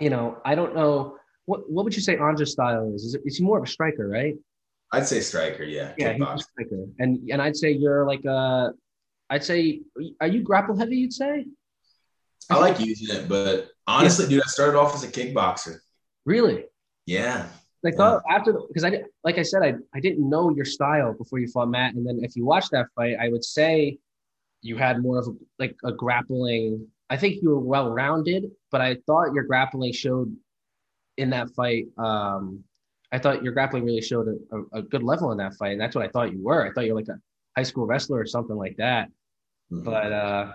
you know, I don't know what what would you say Ange's style is? Is, it, is he more of a striker, right? I'd say striker, yeah. Yeah, he's a striker. And and I'd say you're like a I'd say, are you grapple heavy? You'd say. I like using it, but honestly, yeah. dude, I started off as a kickboxer. Really? Yeah. Like yeah. after because I like I said I I didn't know your style before you fought Matt, and then if you watch that fight, I would say you had more of a, like a grappling. I think you were well rounded, but I thought your grappling showed in that fight. Um, I thought your grappling really showed a, a, a, good level in that fight, and that's what I thought you were. I thought you were like a high school wrestler or something like that. Mm-hmm. But uh,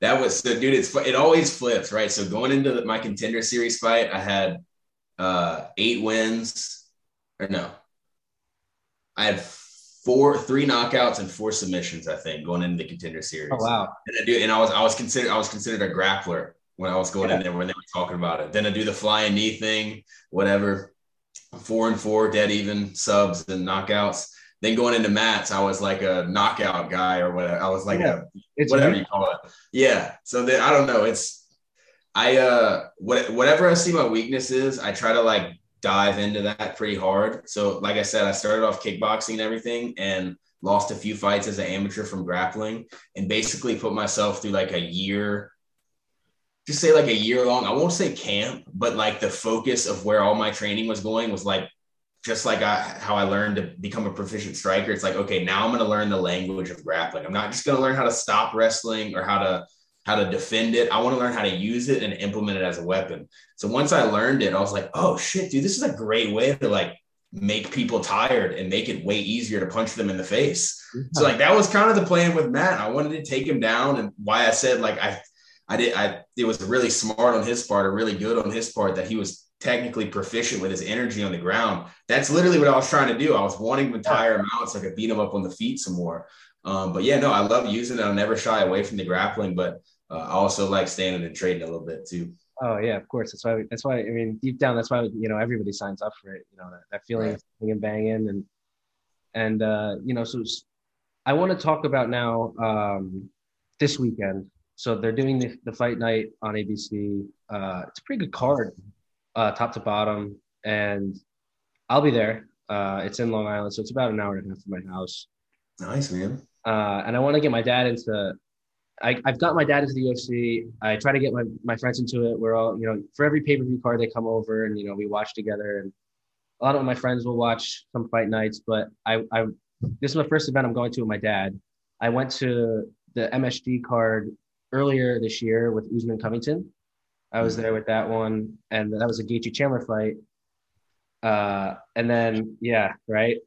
that was so, dude. It's it always flips, right? So going into the, my contender series fight, I had uh, eight wins, or no, I had four, three knockouts and four submissions. I think going into the contender series. Oh wow! And I do, and I was I was considered I was considered a grappler when I was going yeah. in there when they were talking about it. Then I do the flying knee thing, whatever. Four and four, dead even subs and knockouts. Then going into Matt's, I was like a knockout guy or whatever. I was like yeah, a whatever you call it. Yeah. So then I don't know. It's I uh what, whatever I see my weakness is, I try to like dive into that pretty hard. So like I said, I started off kickboxing and everything and lost a few fights as an amateur from grappling and basically put myself through like a year just say like a year long i won't say camp but like the focus of where all my training was going was like just like I, how I learned to become a proficient striker, it's like, okay, now I'm going to learn the language of grappling. I'm not just going to learn how to stop wrestling or how to how to defend it. I want to learn how to use it and implement it as a weapon. So once I learned it, I was like, oh shit, dude, this is a great way to like make people tired and make it way easier to punch them in the face. So like that was kind of the plan with Matt. I wanted to take him down and why I said like I I did I it was really smart on his part or really good on his part that he was technically proficient with his energy on the ground. That's literally what I was trying to do. I was wanting to tire him out so I could beat him up on the feet some more. Um, but yeah, no, I love using it. I'll never shy away from the grappling, but uh, I also like standing and trading a little bit too. Oh yeah, of course. That's why. That's why. I mean, deep down, that's why you know everybody signs up for it. You know that, that feeling right. of and banging and and uh, you know. So I want to talk about now um, this weekend. So they're doing the, the fight night on ABC. Uh, it's a pretty good card uh, top to bottom, and I'll be there. Uh, it's in Long Island, so it's about an hour and a half from my house. Nice, man. Uh, and I want to get my dad into. I, I've got my dad into the UFC. I try to get my, my friends into it. We're all, you know, for every pay per view card, they come over and, you know, we watch together. And a lot of my friends will watch some fight nights, but I, I this is my first event I'm going to with my dad. I went to the MSG card earlier this year with Usman Covington. I was there with that one, and that was a Gaethje Chandler fight. Uh, and then yeah, right.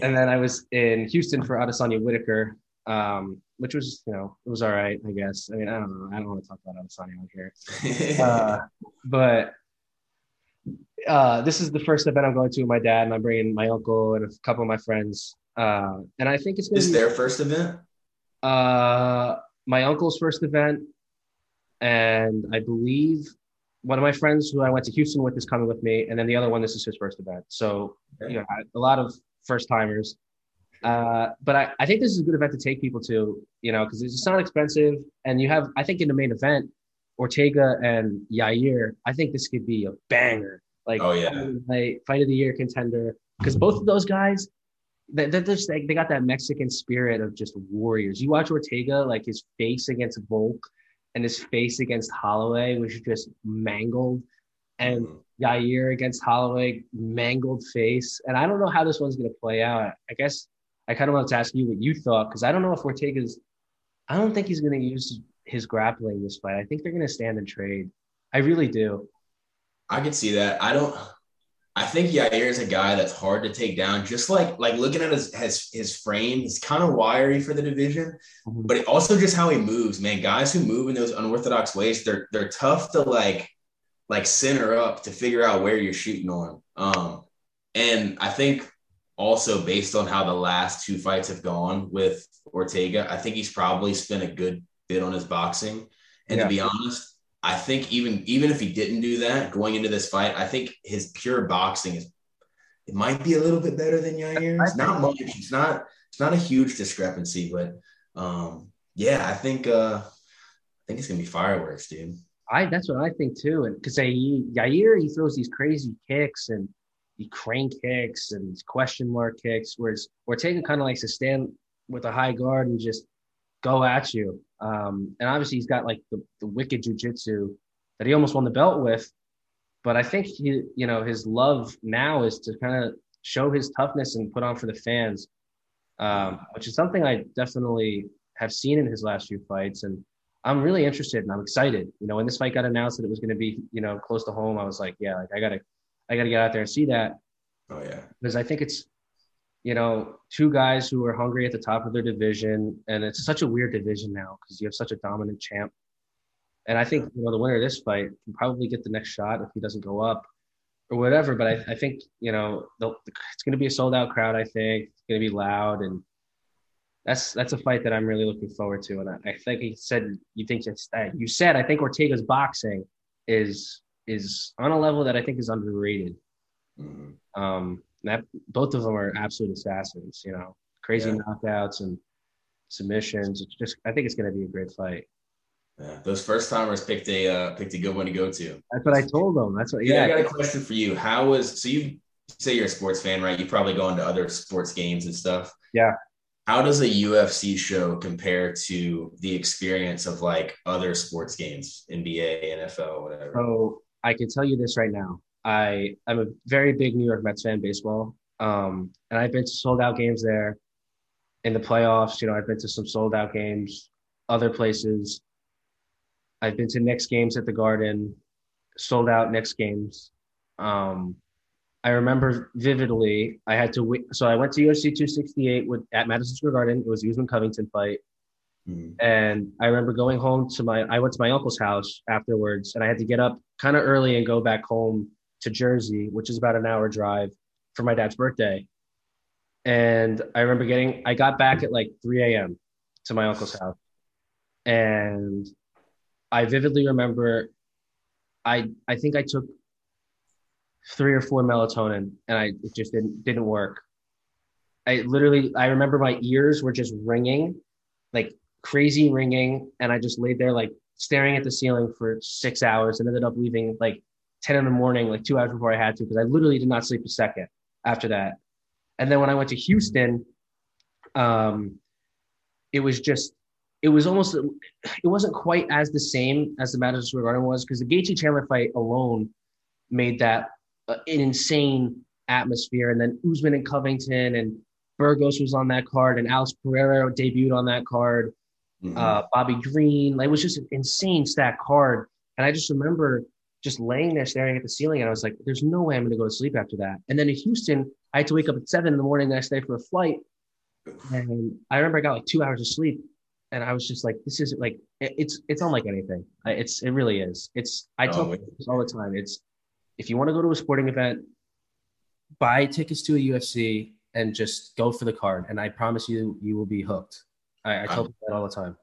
And then I was in Houston for Adesanya Whitaker, um, which was you know it was all right, I guess. I mean, I don't know. I don't want to talk about Adesanya on here, <laughs> uh, but uh, this is the first event I'm going to with my dad, and I'm bringing my uncle and a couple of my friends. Uh, and I think it's going to be their first event. Uh, my uncle's first event, and I believe one of my friends who I went to Houston with is coming with me, and then the other one this is his first event. So okay. you know, a lot of first timers. Uh, but I, I think this is a good event to take people to, you know, because it's not expensive, and you have I think in the main event, Ortega and Yair. I think this could be a banger. Like, oh yeah, like fight of the year contender because both of those guys they, they're just like they got that Mexican spirit of just warriors. You watch Ortega, like his face against Volk and his face against Holloway was just mangled, and mm-hmm. Yair against Holloway, mangled face. And I don't know how this one's gonna play out. I guess I kind of wanted to ask you what you thought because I don't know if Ortega's. I don't think he's gonna use his grappling this fight. I think they're gonna stand and trade. I really do. I can see that. I don't. I think Yair is a guy that's hard to take down. Just like like looking at his his, his frame, he's kind of wiry for the division, mm-hmm. but also just how he moves, man. Guys who move in those unorthodox ways, they're they're tough to like like center up to figure out where you're shooting on. Um, and I think also based on how the last two fights have gone with Ortega, I think he's probably spent a good bit on his boxing. And yeah. to be honest, I think even even if he didn't do that going into this fight, I think his pure boxing is it might be a little bit better than Yair's. Not much. It's not it's not a huge discrepancy, but um, yeah, I think uh, I think it's gonna be fireworks, dude. I that's what I think too, and because Yair he throws these crazy kicks and he crane kicks and question mark kicks, whereas Ortega kind of likes to stand with a high guard and just go at you. Um, and obviously he's got like the, the wicked jujitsu that he almost won the belt with. But I think he, you know, his love now is to kind of show his toughness and put on for the fans, um, which is something I definitely have seen in his last few fights. And I'm really interested and I'm excited. You know, when this fight got announced that it was going to be, you know, close to home, I was like, yeah, like I gotta, I gotta get out there and see that. Oh yeah, because I think it's you know, two guys who are hungry at the top of their division. And it's such a weird division now because you have such a dominant champ. And I think, you know, the winner of this fight can probably get the next shot if he doesn't go up or whatever. But I, I think, you know, it's going to be a sold out crowd, I think. It's going to be loud. And that's that's a fight that I'm really looking forward to. And I, I think he said, you think it's, you said, I think Ortega's boxing is is on a level that I think is underrated. Mm-hmm. Um, that both of them are absolute assassins. You know, crazy yeah. knockouts and submissions. It's just I think it's going to be a great fight. Yeah, those first timers picked a uh, picked a good one to go to. That's what I told them. That's what. Yeah, yeah I got a question for you. How was so you say you're a sports fan, right? You probably go into other sports games and stuff. Yeah. How does a UFC show compare to the experience of like other sports games, NBA, NFL, whatever? So I can tell you this right now. I I'm a very big New York Mets fan baseball. Um, and I've been to sold out games there in the playoffs. You know, I've been to some sold out games, other places. I've been to Knicks games at the Garden, sold out Knicks games. Um, I remember vividly. I had to wait. So I went to UFC 268 with at Madison Square Garden. It was Usman Covington fight. Mm-hmm. And I remember going home to my, I went to my uncle's house afterwards and I had to get up kind of early and go back home to Jersey, which is about an hour drive for my dad's birthday. And I remember getting, I got back at like 3 a.m. to my uncle's house. And I vividly remember I I think I took three or four melatonin and I it just didn't didn't work. I literally I remember my ears were just ringing, like crazy ringing, and I just laid there like staring at the ceiling for six hours and ended up leaving like 10 in the morning, like two hours before I had to, because I literally did not sleep a second after that. And then when I went to Houston, um, it was just, it was almost, it wasn't quite as the same as the Madison Square Garden was, because the Gaethje Chandler fight alone made that uh, an insane atmosphere. And then Usman and Covington and Burgos was on that card, and Alex Pereira debuted on that card. Mhm. Uh, Bobby Green, like, it was just an insane stack card. And I just remember just laying there staring at the ceiling, and I was like, "There's no way I'm going to go to sleep after that." And then in Houston, I had to wake up at seven in the morning the next day for a flight, and I remember I got like two hours of sleep, and I was just like, "This is like it's it's unlike anything. It's it really is. It's I Oh, tell people this all the time. It's if you want to go to a sporting event, buy tickets to a UFC and just go for the card, and I promise you, you will be hooked. I, I tell I'm- people that all the time.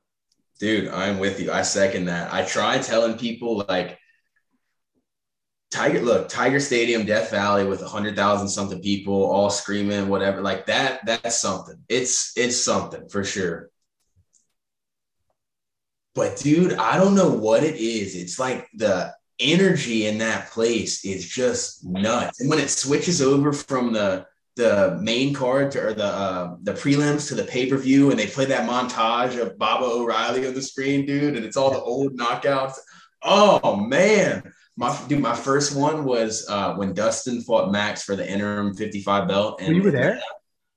Dude, I'm with you. I second that. I try telling people like Tiger, look, Tiger Stadium, Death Valley with a hundred thousand something people all screaming, whatever. Like that, that's something. It's it's something for sure. But dude, I don't know what it is. It's like the energy in that place is just nuts. And when it switches over from the the main card to, or the uh, the prelims to the pay per view, and they play that montage of Baba O'Riley on the screen, dude, and it's all the old knockouts. Oh man, my dude, my first one was uh, when Dustin fought Max for the interim 55 belt. And you were there?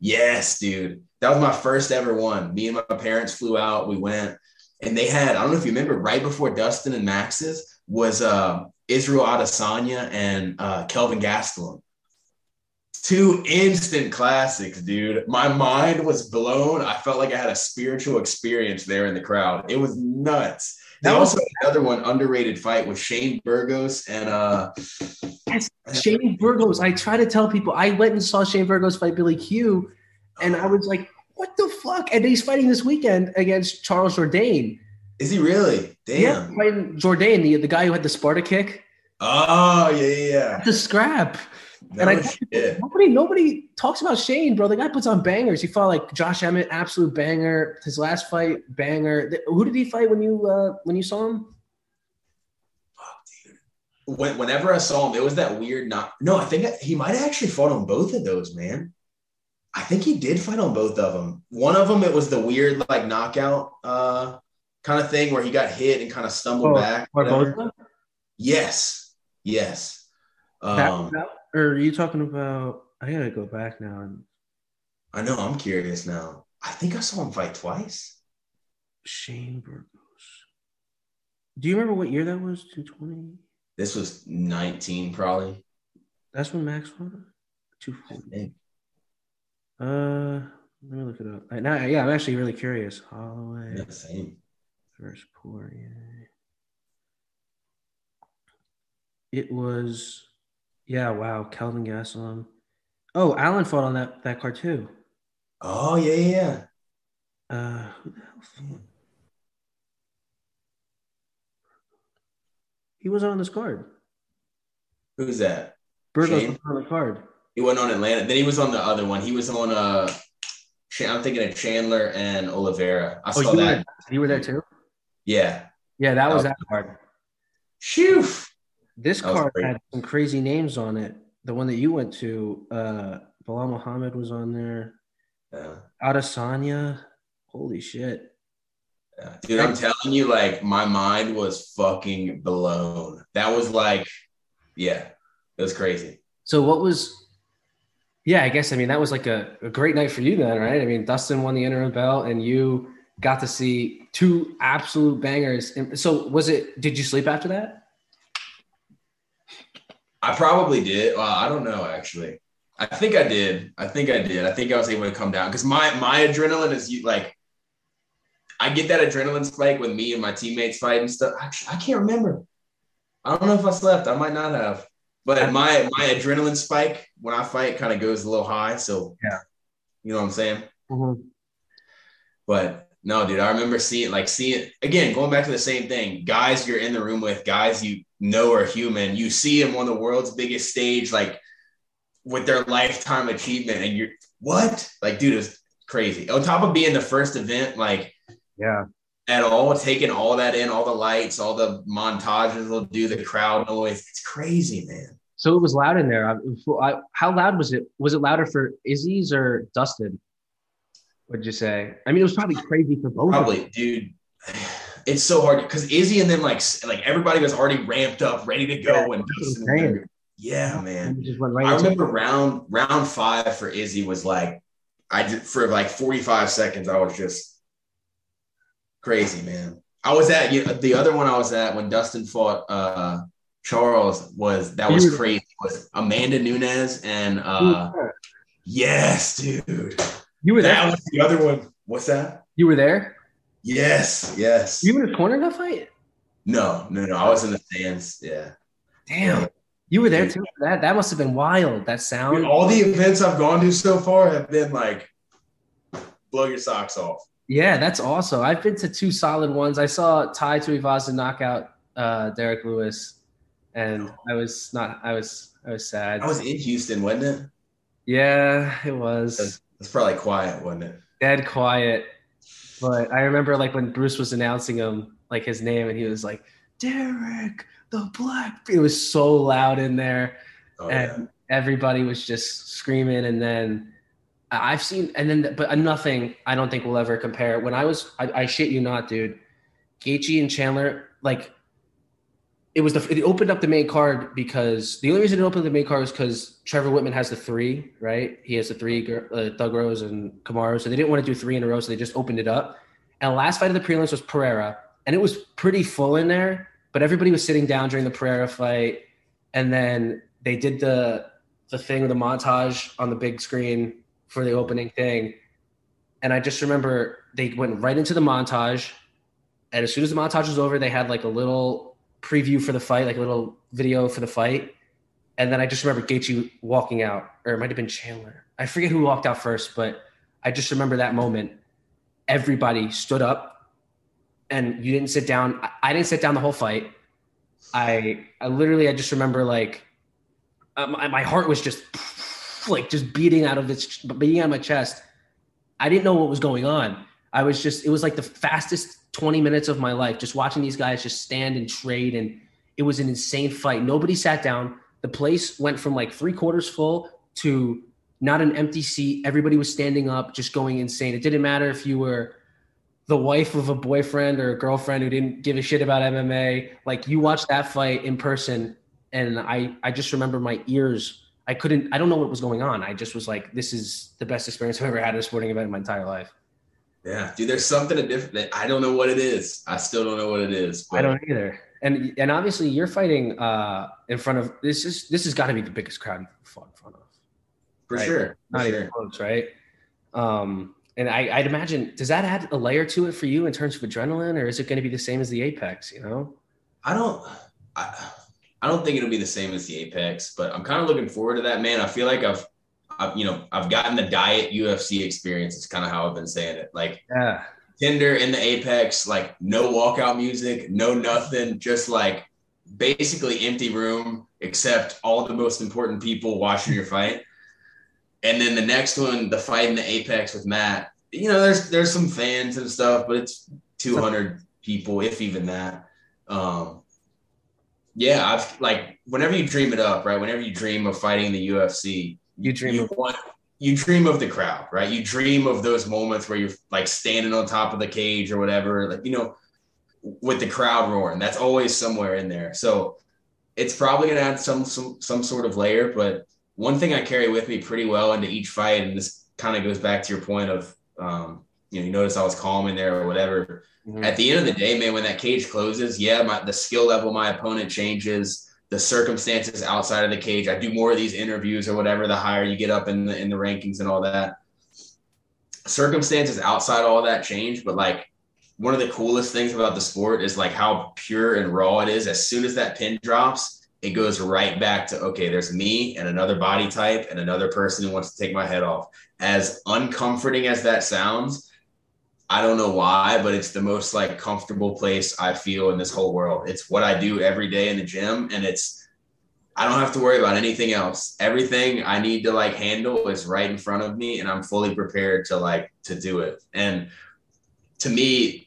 Yes, dude. That was my first ever one. Me and my parents flew out. We went, and they had, I don't know if you remember, right before Dustin and Max's was uh, Israel Adesanya and uh, Kelvin Gastelum. Two instant classics, dude. My mind was blown. I felt like I had a spiritual experience there in the crowd. It was nuts. That was- also another one underrated fight with Shane Burgos and uh Yes, Shane Burgos. I try to tell people I went and saw Shane Burgos fight Billy Q, and I was like, "What the fuck?" And he's fighting this weekend against Charles Jourdain. is he really? Damn. Yeah, fighting Jourdain, the, the guy who had the Sparta kick, Oh yeah, yeah, yeah. the scrap. No and I shit. nobody nobody talks about Shane, bro. The guy puts on bangers. He fought like Josh Emmett, absolute banger. His last fight, banger. Who did he fight when you uh, when you saw him? when, whenever I saw him, it was that weird not. No, I think he might have actually fought on both of those, man. I think he did fight on both of them. One of them, it was the weird like knockout uh, kind of thing where he got hit and kind of stumbled Oh, back. Or both of them? Yes, yes. That- Um, that- or are you talking about? I gotta go back now and I know. I'm curious now. I think I saw him fight twice. Shane Burgos. Do you remember what year that was? Two twenty. This was 19, probably. That's when Max won? Two I Uh, let me look it up. I, now, yeah, I'm actually really curious. Holloway Yeah, same. versus Poirier. It was, yeah, wow, Kelvin Gastelum. Oh, Allen fought on that that card too. Oh yeah, yeah, yeah. Uh, who the hell fought? He was on this card. Who's that? Burgos Shane? was on the card. He went on Atlanta. Then he was on the other one. He was on uh I'm thinking of Chandler and Oliveira. I Oh, saw you were, that. there, you were there too. Yeah. Yeah, that was Oh. that card. Phew. This card great. had some crazy names on it. The one that you went to, uh, Belal Muhammad was on there. Yeah. Adesanya. Holy shit. Yeah. Dude, I'm telling you, like my mind was fucking blown. That was like, yeah, it was crazy. So what was yeah, I guess I mean that was like a, a great night for you then, right? I mean, Dustin won the interim belt and you got to see two absolute bangers. And so was it did you sleep after that? I probably did. Well, I don't know actually. I think I did. I think I did. I think I was able to come down because my my adrenaline is like. I get that adrenaline spike with me and my teammates fighting stuff. Actually, I can't remember. I don't know if I slept. I might not have. But my my adrenaline spike when I fight kind of goes a little high. So Yeah. you know what I'm saying. Mm-hmm. But no, dude, I remember seeing like seeing again going back to the same thing. Guys, you're in the room with guys you know are human. You see them on the world's biggest stage, like with their lifetime achievement, and you're what? Like, dude, it's crazy. On top of being the first event, like Yeah. at all, taking all that in, all the lights, all the montages they'll do, the crowd noise. It's crazy, man. So it was loud in there. I, I, how loud was it? Was it louder for Izzy's or Dustin? What'd you say? I mean, it was probably crazy for both. Probably, dude. It's so hard because Izzy and then like like everybody was already ramped up, ready to go, Yeah, and that's what I'm saying. yeah, man. Right I remember round round five for Izzy was like I just, for like 45 seconds, I was just crazy, man. I was at you know, the other one I was at when Dustin fought uh, Charles was that was crazy. Was Amanda Nunes and uh, yes, dude. You were That there. was the other one. What's that? You were there. Yes, yes. You were in the corner in that fight. No, no, no. I was in the stands. Yeah. Damn. You were there too for that. That must have been wild. That Dude, sound. all the events I've gone to so far have been like blow your socks off. Yeah, that's awesome. I've been to two solid ones. I saw Tai Tuivasa knock out uh, Derrick Lewis, and I was not. I was. I was sad. I was in Houston, wasn't it? yeah, it was It's probably quiet, wasn't it? dead quiet. But I remember like when Bruce was announcing him, like his name, and he was like, "Derrick, the Black." It was so loud in there. Oh, yeah. and everybody was just screaming and then i've seen and then but nothing i don't think will ever compare when i was i, I shit you not dude Gaethje and chandler like it was the it opened up the main card because the only reason it opened the main card was because Trevor Whitman has the three, right? He has the three, uh, Rose and Kamaru, so they didn't want to do three in a row, so they just opened it up. And last fight of the prelims was Pereira, and it was pretty full in there, but everybody was sitting down during the Pereira fight, and then they did the the thing, with the montage on the big screen for the opening thing, and I just remember they went right into the montage, and as soon as the montage was over, they had like a little preview for the fight, like a little video for the fight. And then I just remember Gaethje walking out, or it might have been Chandler. I forget who walked out first, but I just remember that moment. Everybody stood up, and you didn't sit down. I- didn't sit down the whole fight. I, I literally, I just remember like, uh, my, my heart was just like just beating out of its beating out of my chest. I didn't know what was going on. I was just, it was like the fastest 20 minutes of my life, just watching these guys just stand and trade. And it was an insane fight. Nobody sat down. The place went from like three quarters full to not an empty seat. Everybody was standing up, just going insane. It didn't matter if you were the wife of a boyfriend or a girlfriend who didn't give a shit about MMA. Like you watched that fight in person, and I, I just remember my ears. I couldn't, I don't know what was going on. I just was like, this is the best experience I've ever had at a sporting event in my entire life. Yeah, dude, there's something different. that I don't know what it is. I still don't know what it is. I don't either. And and obviously you're fighting uh in front of this is this has got to be the biggest crowd fought in front of. for right. sure. For Not sure. even close, right? Um and I, I'd imagine does that add a layer to it for you in terms of adrenaline, or is it going to be the same as the Apex? You know? I don't. I, I don't think it'll be the same as the Apex, but I'm kind of looking forward to that, man. I feel like I've, I've you know, I've gotten the diet UFC experience. It's kind of how I've been saying it. Like Yeah. Tinder in the Apex, like no walkout music, no nothing, just like basically empty room, except all the most important people watching your fight. And then the next one, the fight in the Apex with Matt. You know, there's there's some fans and stuff, but it's 200 people, if even that. Um, yeah, I've like whenever you dream it up, right? Whenever you dream of fighting the UFC, You dream you of want you dream of the crowd, right? You dream of those moments where you're like standing on top of the cage or whatever, like you know, with the crowd roaring. That's always somewhere in there. So it's probably gonna add some some some sort of layer. But one thing I carry with me pretty well into each fight, and this kind of goes back to your point of um, you know, you notice I was calm in there or whatever. Mhm. At the end of the day, man, when that cage closes, yeah, my, the skill level my opponent changes. The circumstances outside of the cage. I do more of these interviews or whatever. The higher you get up in the in the rankings and all that, circumstances outside all that change. But like one of the coolest things about the sport is like how pure and raw it is. As soon as that pin drops, it goes right back to okay. There's me and another body type and another person who wants to take my head off. As uncomforting as that sounds, I don't know why, but it's the most like comfortable place I feel in this whole world. It's what I do every day in the gym, and it's I don't have to worry about anything else. Everything I need to like handle is right in front of me, and I'm fully prepared to like to do it. And to me,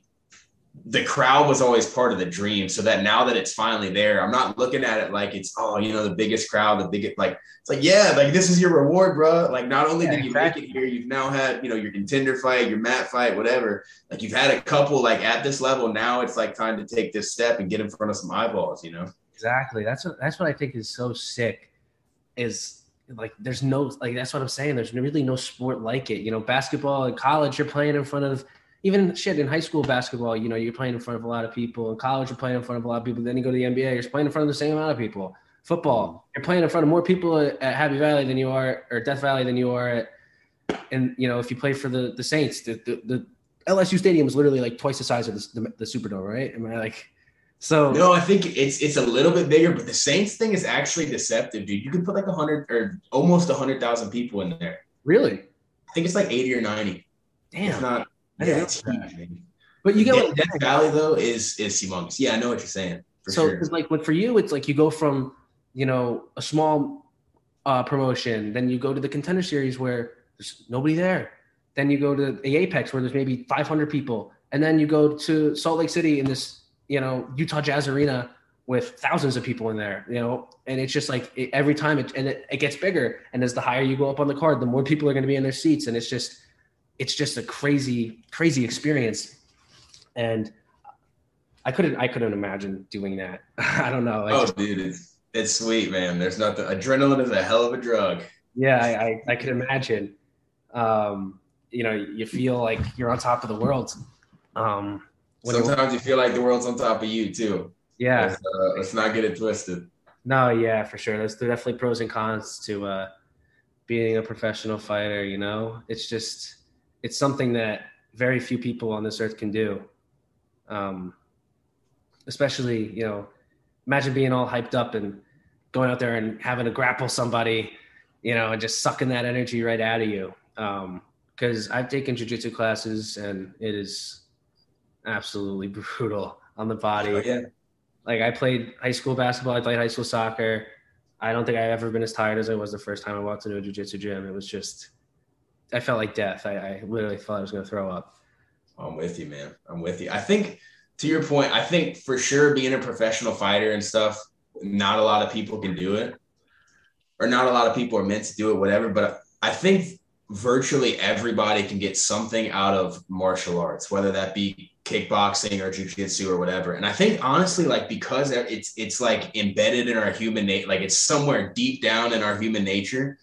the crowd was always part of the dream. So that now that it's finally there, I'm not looking at it like it's oh, you know, the biggest crowd, the biggest like it's like yeah, like this is your reward, bro. Like not only Yeah, did you exactly. make it here, you've now had you know your contender fight, your Matt fight, whatever. Like you've had a couple like at this level. Now it's like time to take this step and get in front of some eyeballs. You know. Exactly. That's what that's what I think is so sick. Is like there's no like that's what I'm saying. There's really no sport like it. You know, basketball in college, you're playing in front of even shit in high school basketball. You know, you're playing in front of a lot of people. In college, you're playing in front of a lot of people. Then you go to the NBA, you're playing in front of the same amount of people. Football, mm. you're playing in front of more people at, Happy Valley than you are or Death Valley than you are at. And you know, if you play for the the Saints, the the, the LSU stadium is literally like twice the size of the, the, the Superdome, right? Am I like? So no, I think it's it's a little bit bigger, but the Saints thing is actually deceptive, dude. You can put like a hundred or almost a hundred thousand people in there. Really? I think it's like eighty or ninety. Damn. If not, yeah, it's huge, But you get Death, what Death Valley though is is humongous. Yeah, I know what you're saying. For so sure. it's like when for you, it's like you go from you know a small uh, promotion, then you go to the contender series where there's nobody there. Then you go to the Apex where there's maybe 500 people, and then you go to Salt Lake City in this you know Utah Jazz Arena with thousands of people in there, you know, and it's just like it, every time it and it, it gets bigger, and as the higher you go up on the card, the more people are going to be in their seats, and it's just it's just a crazy crazy experience, and I couldn't I couldn't imagine doing that. <laughs> I don't know. I oh, just- dude, it's it's sweet, man. There's nothing. Adrenaline is a hell of a drug. yeah, I, I, I could imagine. Um, you know, you feel like you're on top of the world. Um, Sometimes you feel like the world's on top of you too. yeah, Let's, uh, let's not get it twisted. No, yeah, for sure. There's definitely pros and cons to uh, being a professional fighter. You know, it's just it's something that very few people on this earth can do. Um, especially, you know, imagine being all hyped up and going out there and having to grapple somebody, you know, and just sucking that energy right out of you. Because I've taken jujitsu classes and it is absolutely <laughs> brutal on the body Oh, yeah. like I played high school basketball, I played high school soccer. I don't think I've ever been as tired as I was the first time I walked into a jiu-jitsu gym. It was just I felt like death. I, I literally thought I was gonna throw up. I'm with you, man. I'm with you. I think to your point, I think for sure being a professional fighter and stuff, not a lot of people can do it. Or not a lot of people are meant to do it, whatever. But I think virtually everybody can get something out of martial arts, whether that be kickboxing or jujitsu or whatever. And I think honestly, like because it's it's like embedded in our human nature, like it's somewhere deep down in our human nature.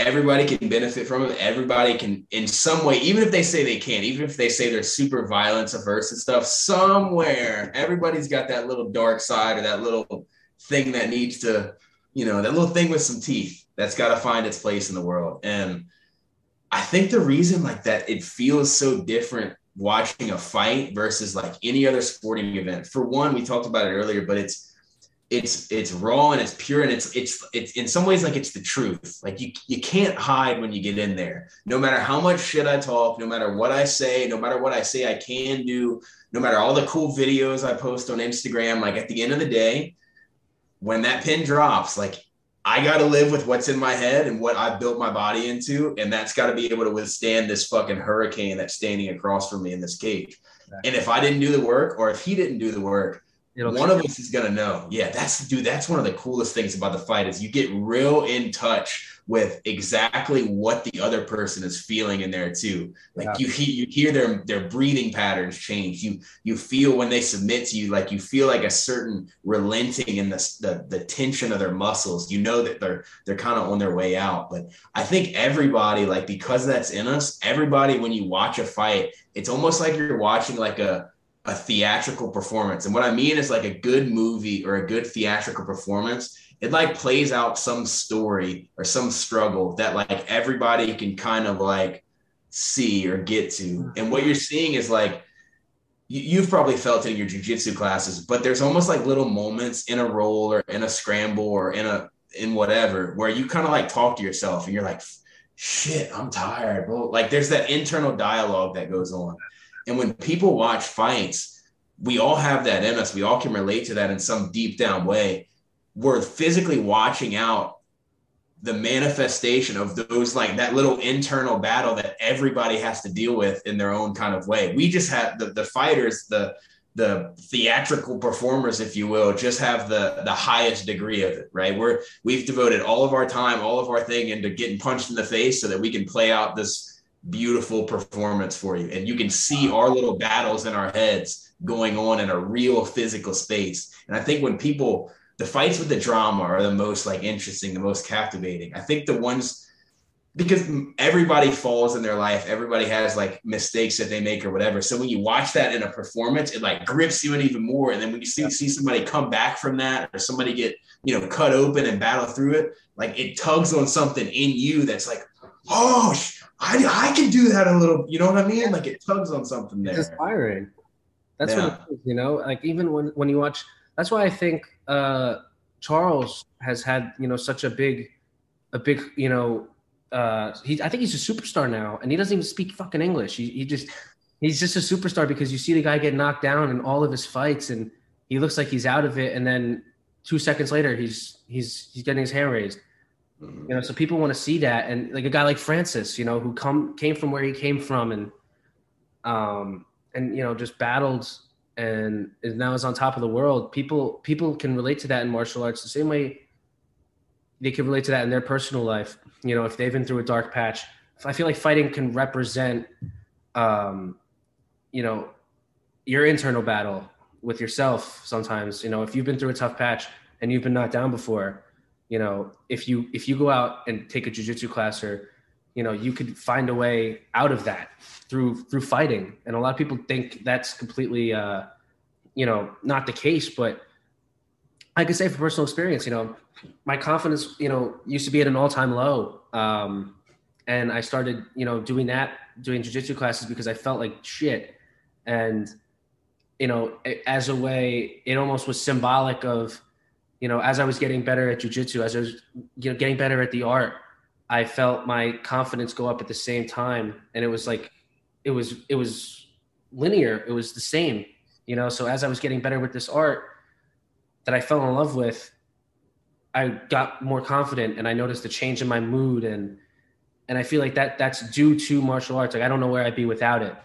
Everybody can benefit from it. Everybody can, in some way, even if they say they can't, even if they say they're super violence averse and stuff, somewhere everybody's got that little dark side or that little thing that needs to, you know, that little thing with some teeth that's got to find its place in the world. And I think the reason like that it feels so different watching a fight versus like any other sporting event. For one, we talked about it earlier, but it's it's it's raw and it's pure and it's it's it's in some ways like it's the truth. Like you you can't hide when you get in there. No matter how much shit I talk, no matter what I say, no matter what I say I can do, no matter all the cool videos I post on Instagram, like at the end of the day, when that pin drops, like I got to live with what's in my head and what I built my body into. And that's got to be able to withstand this fucking hurricane that's standing across from me in this cage. And if I didn't do the work or if he didn't do the work, It'll one of us is going to know. Yeah, that's, dude, that's one of the coolest things about the fight is you get real in touch with exactly what the other person is feeling in there too. Like Yeah. you hear you hear their their breathing patterns change. You you feel when they submit to you, like you feel like a certain relenting in the the, the tension of their muscles. You know that they're they're kind of on their way out. But I think everybody, like because that's in us, everybody when you watch a fight, it's almost like you're watching like a a theatrical performance. And what I mean is like a good movie or a good theatrical performance it like plays out some story or some struggle that like everybody can kind of like see or get to. And what you're seeing is like you, you've probably felt it in your jujitsu classes, but there's almost like little moments in a roll or in a scramble or in a in whatever where you kind of like talk to yourself and you're like, shit, I'm tired, bro. Like there's that internal dialogue that goes on. And when people watch fights, we all have that in us. We all can relate to that in some deep down way we're physically watching out the manifestation of those like that little internal battle that everybody has to deal with in their own kind of way. We just have the the fighters, the the theatrical performers, if you will, just have the the highest degree of it, right? We're we've devoted all of our time, all of our thing into getting punched in the face so that we can play out this beautiful performance for you. And you can see our little battles in our heads going on in a real physical space. And I think when people the fights with the drama are the most like interesting, the most captivating. I think the ones because everybody falls in their life, everybody has like mistakes that they make or whatever. So when you watch that in a performance, it like grips you in even more. And then when you see see somebody come back from that or somebody get you know cut open and battle through it, like it tugs on something in you that's like, oh, I I can do that a little. You know what I mean? Like it tugs on something there. It's inspiring. That's yeah. what it is, you know. Like even when when you watch, that's why I think uh, Charles has had you know such a big, a big you know. Uh, he I think he's a superstar now, and he doesn't even speak fucking English. He he just he's just a superstar because you see the guy get knocked down in all of his fights, and he looks like he's out of it, and then two seconds later he's he's he's getting his hand raised. You know, so people want to see that, and like a guy like Francis, you know, who come came from where he came from, and um, and you know just battled and now is on top of the world people people can relate to that in martial arts the same way they can relate to that in their personal life you know if they've been through a dark patch. I feel like fighting can represent um you know your internal battle with yourself sometimes you know if you've been through a tough patch and you've been knocked down before you know if you if you go out and take a jiu-jitsu class or you know you could find a way out of that through through fighting. And a lot of people think that's completely uh you know not the case but i can say from personal experience you know my confidence you know used to be at an all-time low. Um and i started you know doing that doing jiu-jitsu classes because i felt like shit. And you know as a way it almost was symbolic of you know as i was getting better at jiu-jitsu as i was you know getting better at the art I felt my confidence go up at the same time, and it was like, it was it was linear. It was the same, you know. So as I was getting better with this art that I fell in love with, I got more confident, and I noticed a change in my mood, and and I feel like that that's due to martial arts. Like I don't know where I'd be without it.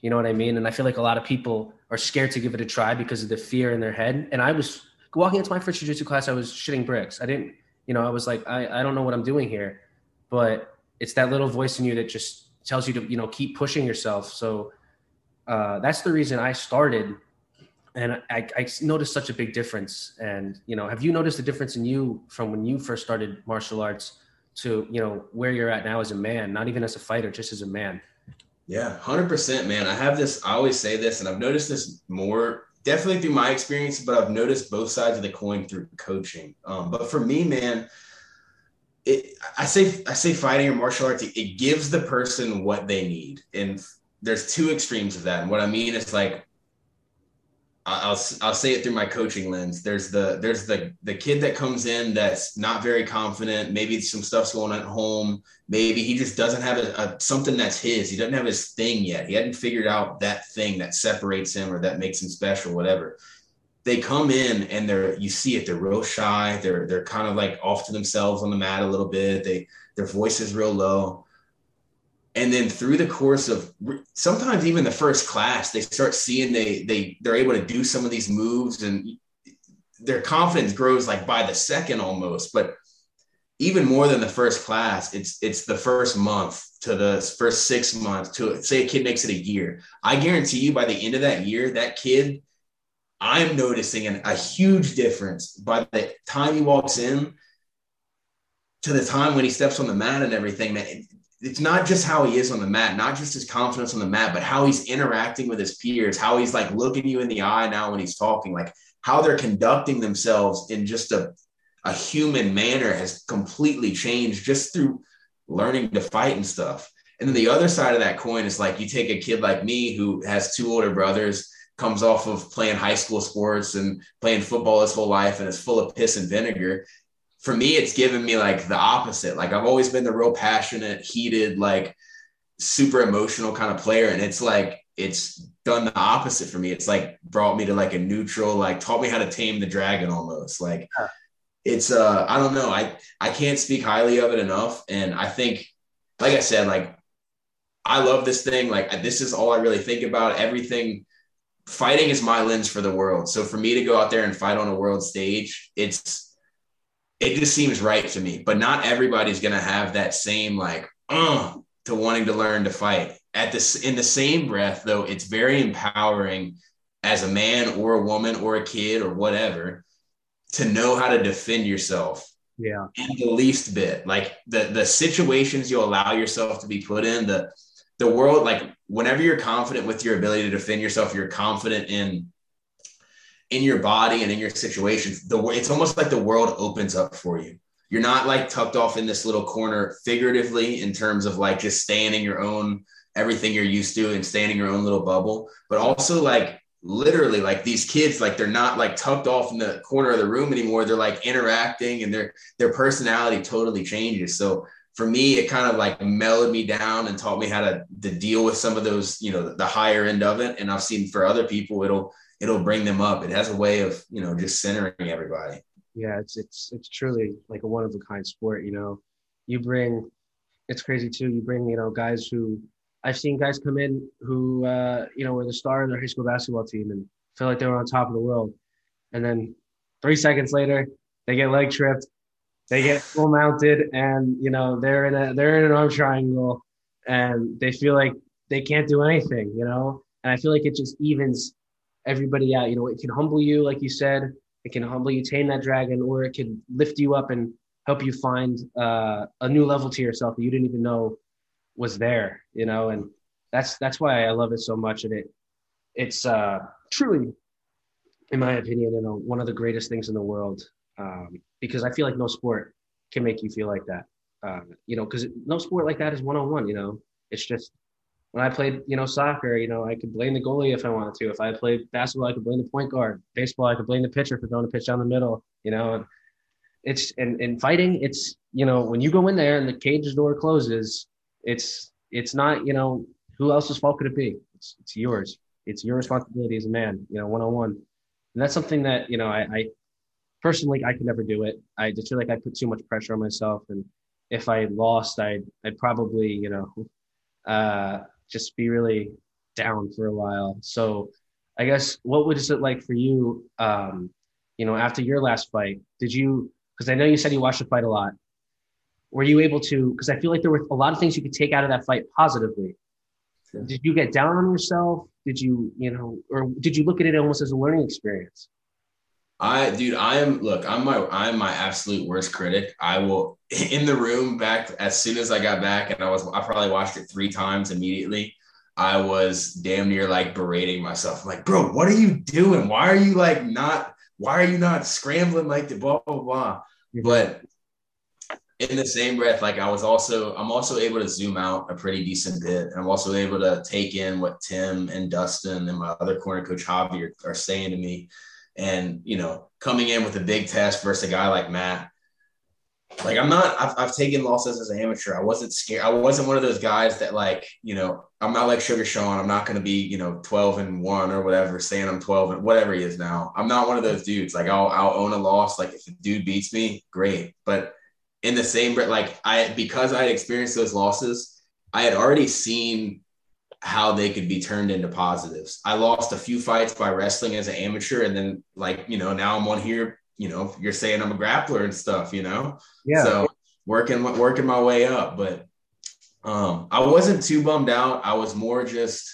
You know what I mean? And I feel like a lot of people are scared to give it a try because of the fear in their head. And I was walking into my first jiu-jitsu class, I was shitting bricks. I didn't, you know, I was like, I, I don't know what I'm doing here. But it's that little voice in you that just tells you to you know keep pushing yourself. So uh, that's the reason i started. And I, I noticed such a big difference. And you know have you noticed the difference in you from when you first started martial arts to you know where you're at now as a man not even as a fighter just as a man? Yeah 100% man. I have this i always say this and i've noticed this more definitely through my experience but i've noticed both sides of the coin through coaching um, but for me man it, I say I say fighting or martial arts, it gives the person what they need, and there's two extremes of that. And what I mean is like, I'll I'll say it through my coaching lens. There's the there's the the kid that comes in that's not very confident. Maybe some stuff's going on at home. Maybe he just doesn't have a, a something that's his. He doesn't have his thing yet. He hadn't figured out that thing that separates him or that makes him special, whatever they come in and they're you see it they're real shy they're they're kind of like off to themselves on the mat a little bit they their voice is real low and then through the course of sometimes even the first class they start seeing they they they're able to do some of these moves and their confidence grows like by the second almost but even more than the first class it's it's the first month to the first six months to say a kid makes it a year i guarantee you by the end of that year that kid I'm noticing an, a huge difference by the time he walks in to the time when he steps on the mat and everything, man. It's not just how he is on the mat, not just his confidence on the mat, but how he's interacting with his peers, how he's like looking you in the eye now when he's talking, like how they're conducting themselves in just a, a human manner has completely changed just through learning to fight and stuff. And then the other side of that coin is like you take a kid like me who has two older brothers comes off of playing high school sports and playing football his whole life and is full of piss and vinegar. For me, it's given me like the opposite. Like I've always been the real passionate, heated, like super emotional kind of player. And it's like, it's done the opposite for me. It's like brought me to like a neutral, like taught me how to tame the dragon almost. Like it's uh I don't know. I I can't speak highly of it enough. And I think, like I said, like I love this thing. Like this is all I really think about. Everything fighting is my lens for the world. So for me to go out there and fight on a world stage, it's it just seems right to me. But not everybody's gonna have that same like uh to wanting to learn to fight. At this in the same breath, though, it's very empowering as a man or a woman or a kid or whatever to know how to defend yourself yeah in the least bit like the the situations you allow yourself to be put in the the world like whenever you're confident with your ability to defend yourself you're confident in in your body and in your situations the it's almost like the world opens up for you. You're not like tucked off in this little corner figuratively in terms of like just staying in your own everything you're used to and staying in your own little bubble but also like literally like these kids like they're not like tucked off in the corner of the room anymore. They're like interacting and their their personality totally changes. So for me it kind of like mellowed me down and taught me how to, to deal with some of those you know the higher end of it. And i've seen for other people it'll it'll bring them up it has a way of you know just centering everybody yeah it's it's it's truly like a one of a kind sport you know you bring it's crazy too you bring you know guys who I've seen guys come in who, uh, you know, were the star of their high school basketball team and feel like they were on top of the world. And then three seconds later, they get leg tripped, they get full mounted, and you know they're in a they're in an arm triangle, and they feel like they can't do anything. You know, and I feel like it just evens everybody out. You know, it can humble you, like you said, it can humble you, tame that dragon, or it can lift you up and help you find uh, a new level to yourself that you didn't even know was there, you know, and that's that's why I love it so much. And it it's uh, truly, in my opinion, you know, one of the greatest things in the world. Um, because I feel like no sport can make you feel like that. Um, you know, because no sport like that is one on one. You know, it's just when I played, you know, soccer, you know, I could blame the goalie if I wanted to. If I played basketball, I could blame the point guard. Baseball, I could blame the pitcher for throwing a pitch down the middle. You know, and it's and in fighting, it's you know, when you go in there and the cage door closes, it's it's not you know who else's fault could it be? It's, it's yours. It's your responsibility as a man. You know, one on one, and that's something that you know I, I personally I could never do it. I just feel like I put too much pressure on myself, and if I lost, I'd I'd probably you know uh, just be really down for a while. So I guess what was it like for you? Um, you know, after your last fight, did you? Because I know you said you watched the fight a lot were you able to because i feel like there were a lot of things you could take out of that fight positively sure. did you get down on yourself did you you know or did you look at it almost as a learning experience I, dude, I am. Look, I'm my, I'm my absolute worst critic. I will in the room back as soon as I got back, and I was, I probably watched it three times immediately. I was damn near like berating myself. I'm like, bro, what are you doing? Why are you like not? Why are you not scrambling like the blah blah blah? But in the same breath, like I was also, I'm also able to zoom out a pretty decent bit. And I'm also able to take in what Tim and Dustin and my other corner coach Javi are, are saying to me. And, you know, coming in with a big test versus a guy like Matt, like I'm not, I've, I've taken losses as an amateur. I wasn't scared. I wasn't one of those guys that like, you know, I'm not like Sugar Sean. I'm not going to be, you know, 12 and one or whatever, saying I'm 12 and whatever he is now. I'm not one of those dudes. Like I'll, I'll own a loss. Like if a dude beats me, great. But in the same breath, like I because I had experienced those losses, I had already seen how they could be turned into positives. I lost a few fights by wrestling as an amateur, and then like you know now I'm on here. You know, you're saying I'm a grappler and stuff. You know, yeah. So working working my way up, but um, I wasn't too bummed out. I was more just,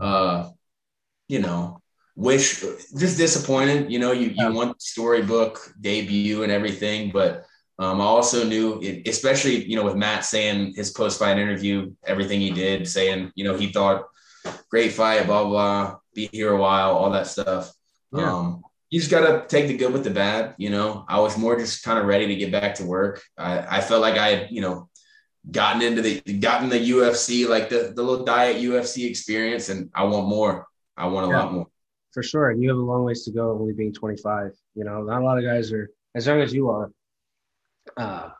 uh, you know, wish just disappointed. You know, you you want storybook debut and everything, but um, I also knew, it, especially you know, with Matt saying his post fight interview, everything he did, saying you know he thought great fight, blah blah, be here a while, all that stuff. Yeah. Um, you just gotta take the good with the bad. You know, I was more just kind of ready to get back to work. I, I felt like I had, you know, gotten into the gotten the UFC, like the the little diet UFC experience, and I want more. I want a yeah, lot more. For sure, and you have a long ways to go, only being 25. You know, not a lot of guys are as young as you are uh,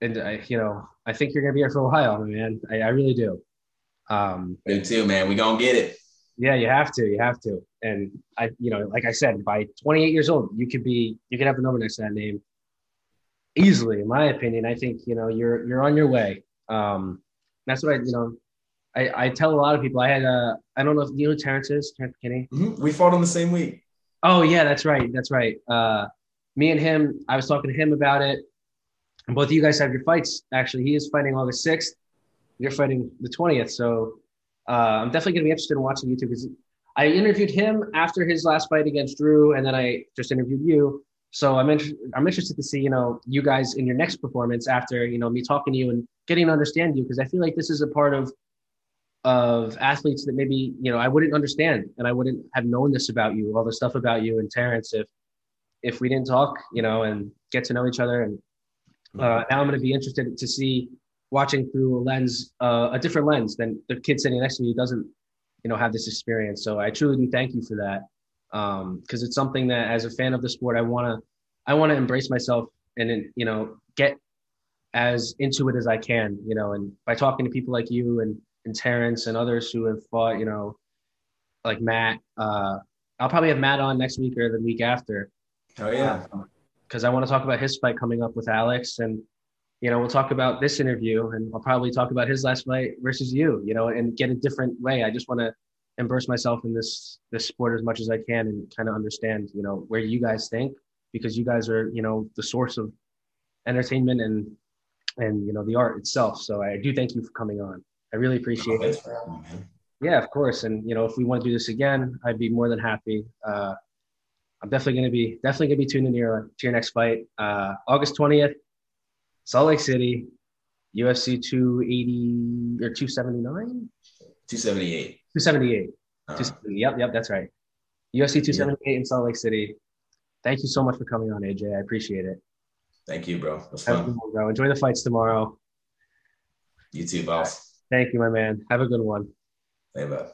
and I, you know, I think you're gonna be here for a while, man. I, I really do. Um, Me too, man. We gonna get it. Yeah, you have to. You have to. And I, you know, like I said, by 28 years old, you could be, you could have the number next to that name easily. In my opinion, I think you know you're you're on your way. Um, that's what I, you know, I, I tell a lot of people. I had a, I don't know if you know Terrance is Terrance McKinney. Mm-hmm. We fought on the same week. Oh yeah, that's right. That's right. Uh, me and him, I was talking to him about it. And both of you guys have your fights. Actually, he is fighting August 6th. You're fighting the 20th. So uh, I'm definitely going to be interested in watching YouTube because I interviewed him after his last fight against Drew, and then I just interviewed you. so I'm inter- I'm interested to see you know you guys in your next performance after you know me talking to you and getting to understand you because I feel like this is a part of of athletes that maybe you know I wouldn't understand and I wouldn't have known this about you all the stuff about you and Terrance if if we didn't talk you know and get to know each other and uh, now I'm going to be interested to see watching through a lens uh, a different lens than the kid sitting next to me who doesn't you know have this experience so I truly do thank you for that because um, it's something that as a fan of the sport I want to I want to embrace myself and you know get as into it as I can you know and by talking to people like you and and Terrance and others who have fought, you know, like Matt. Uh, I'll probably have Matt on next week or the week after. Oh yeah, because uh, I want to talk about his fight coming up with Alex, and you know we'll talk about this interview, and I'll probably talk about his last fight versus you, you know, and get a different way. I just want to immerse myself in this this sport as much as I can and kind of understand, you know, where you guys think because you guys are, you know, the source of entertainment and and you know the art itself. So I do thank you for coming on. I really appreciate oh, it. Yeah, of course. And you know, if we want to do this again, I'd be more than happy. Uh, I'm definitely gonna be definitely gonna be tuning in your to your next fight. Uh, August 20th, Salt Lake City, UFC 280 or 279? 278. 278. Uh-huh. Yep, yep, that's right. UFC 278 yeah. in Salt Lake City. Thank you so much for coming on, AJ. I appreciate it. Thank you, bro. That's fun. bro. Enjoy the fights tomorrow. You too, boss. Thank you, my man. Have a good one. Hey, bud.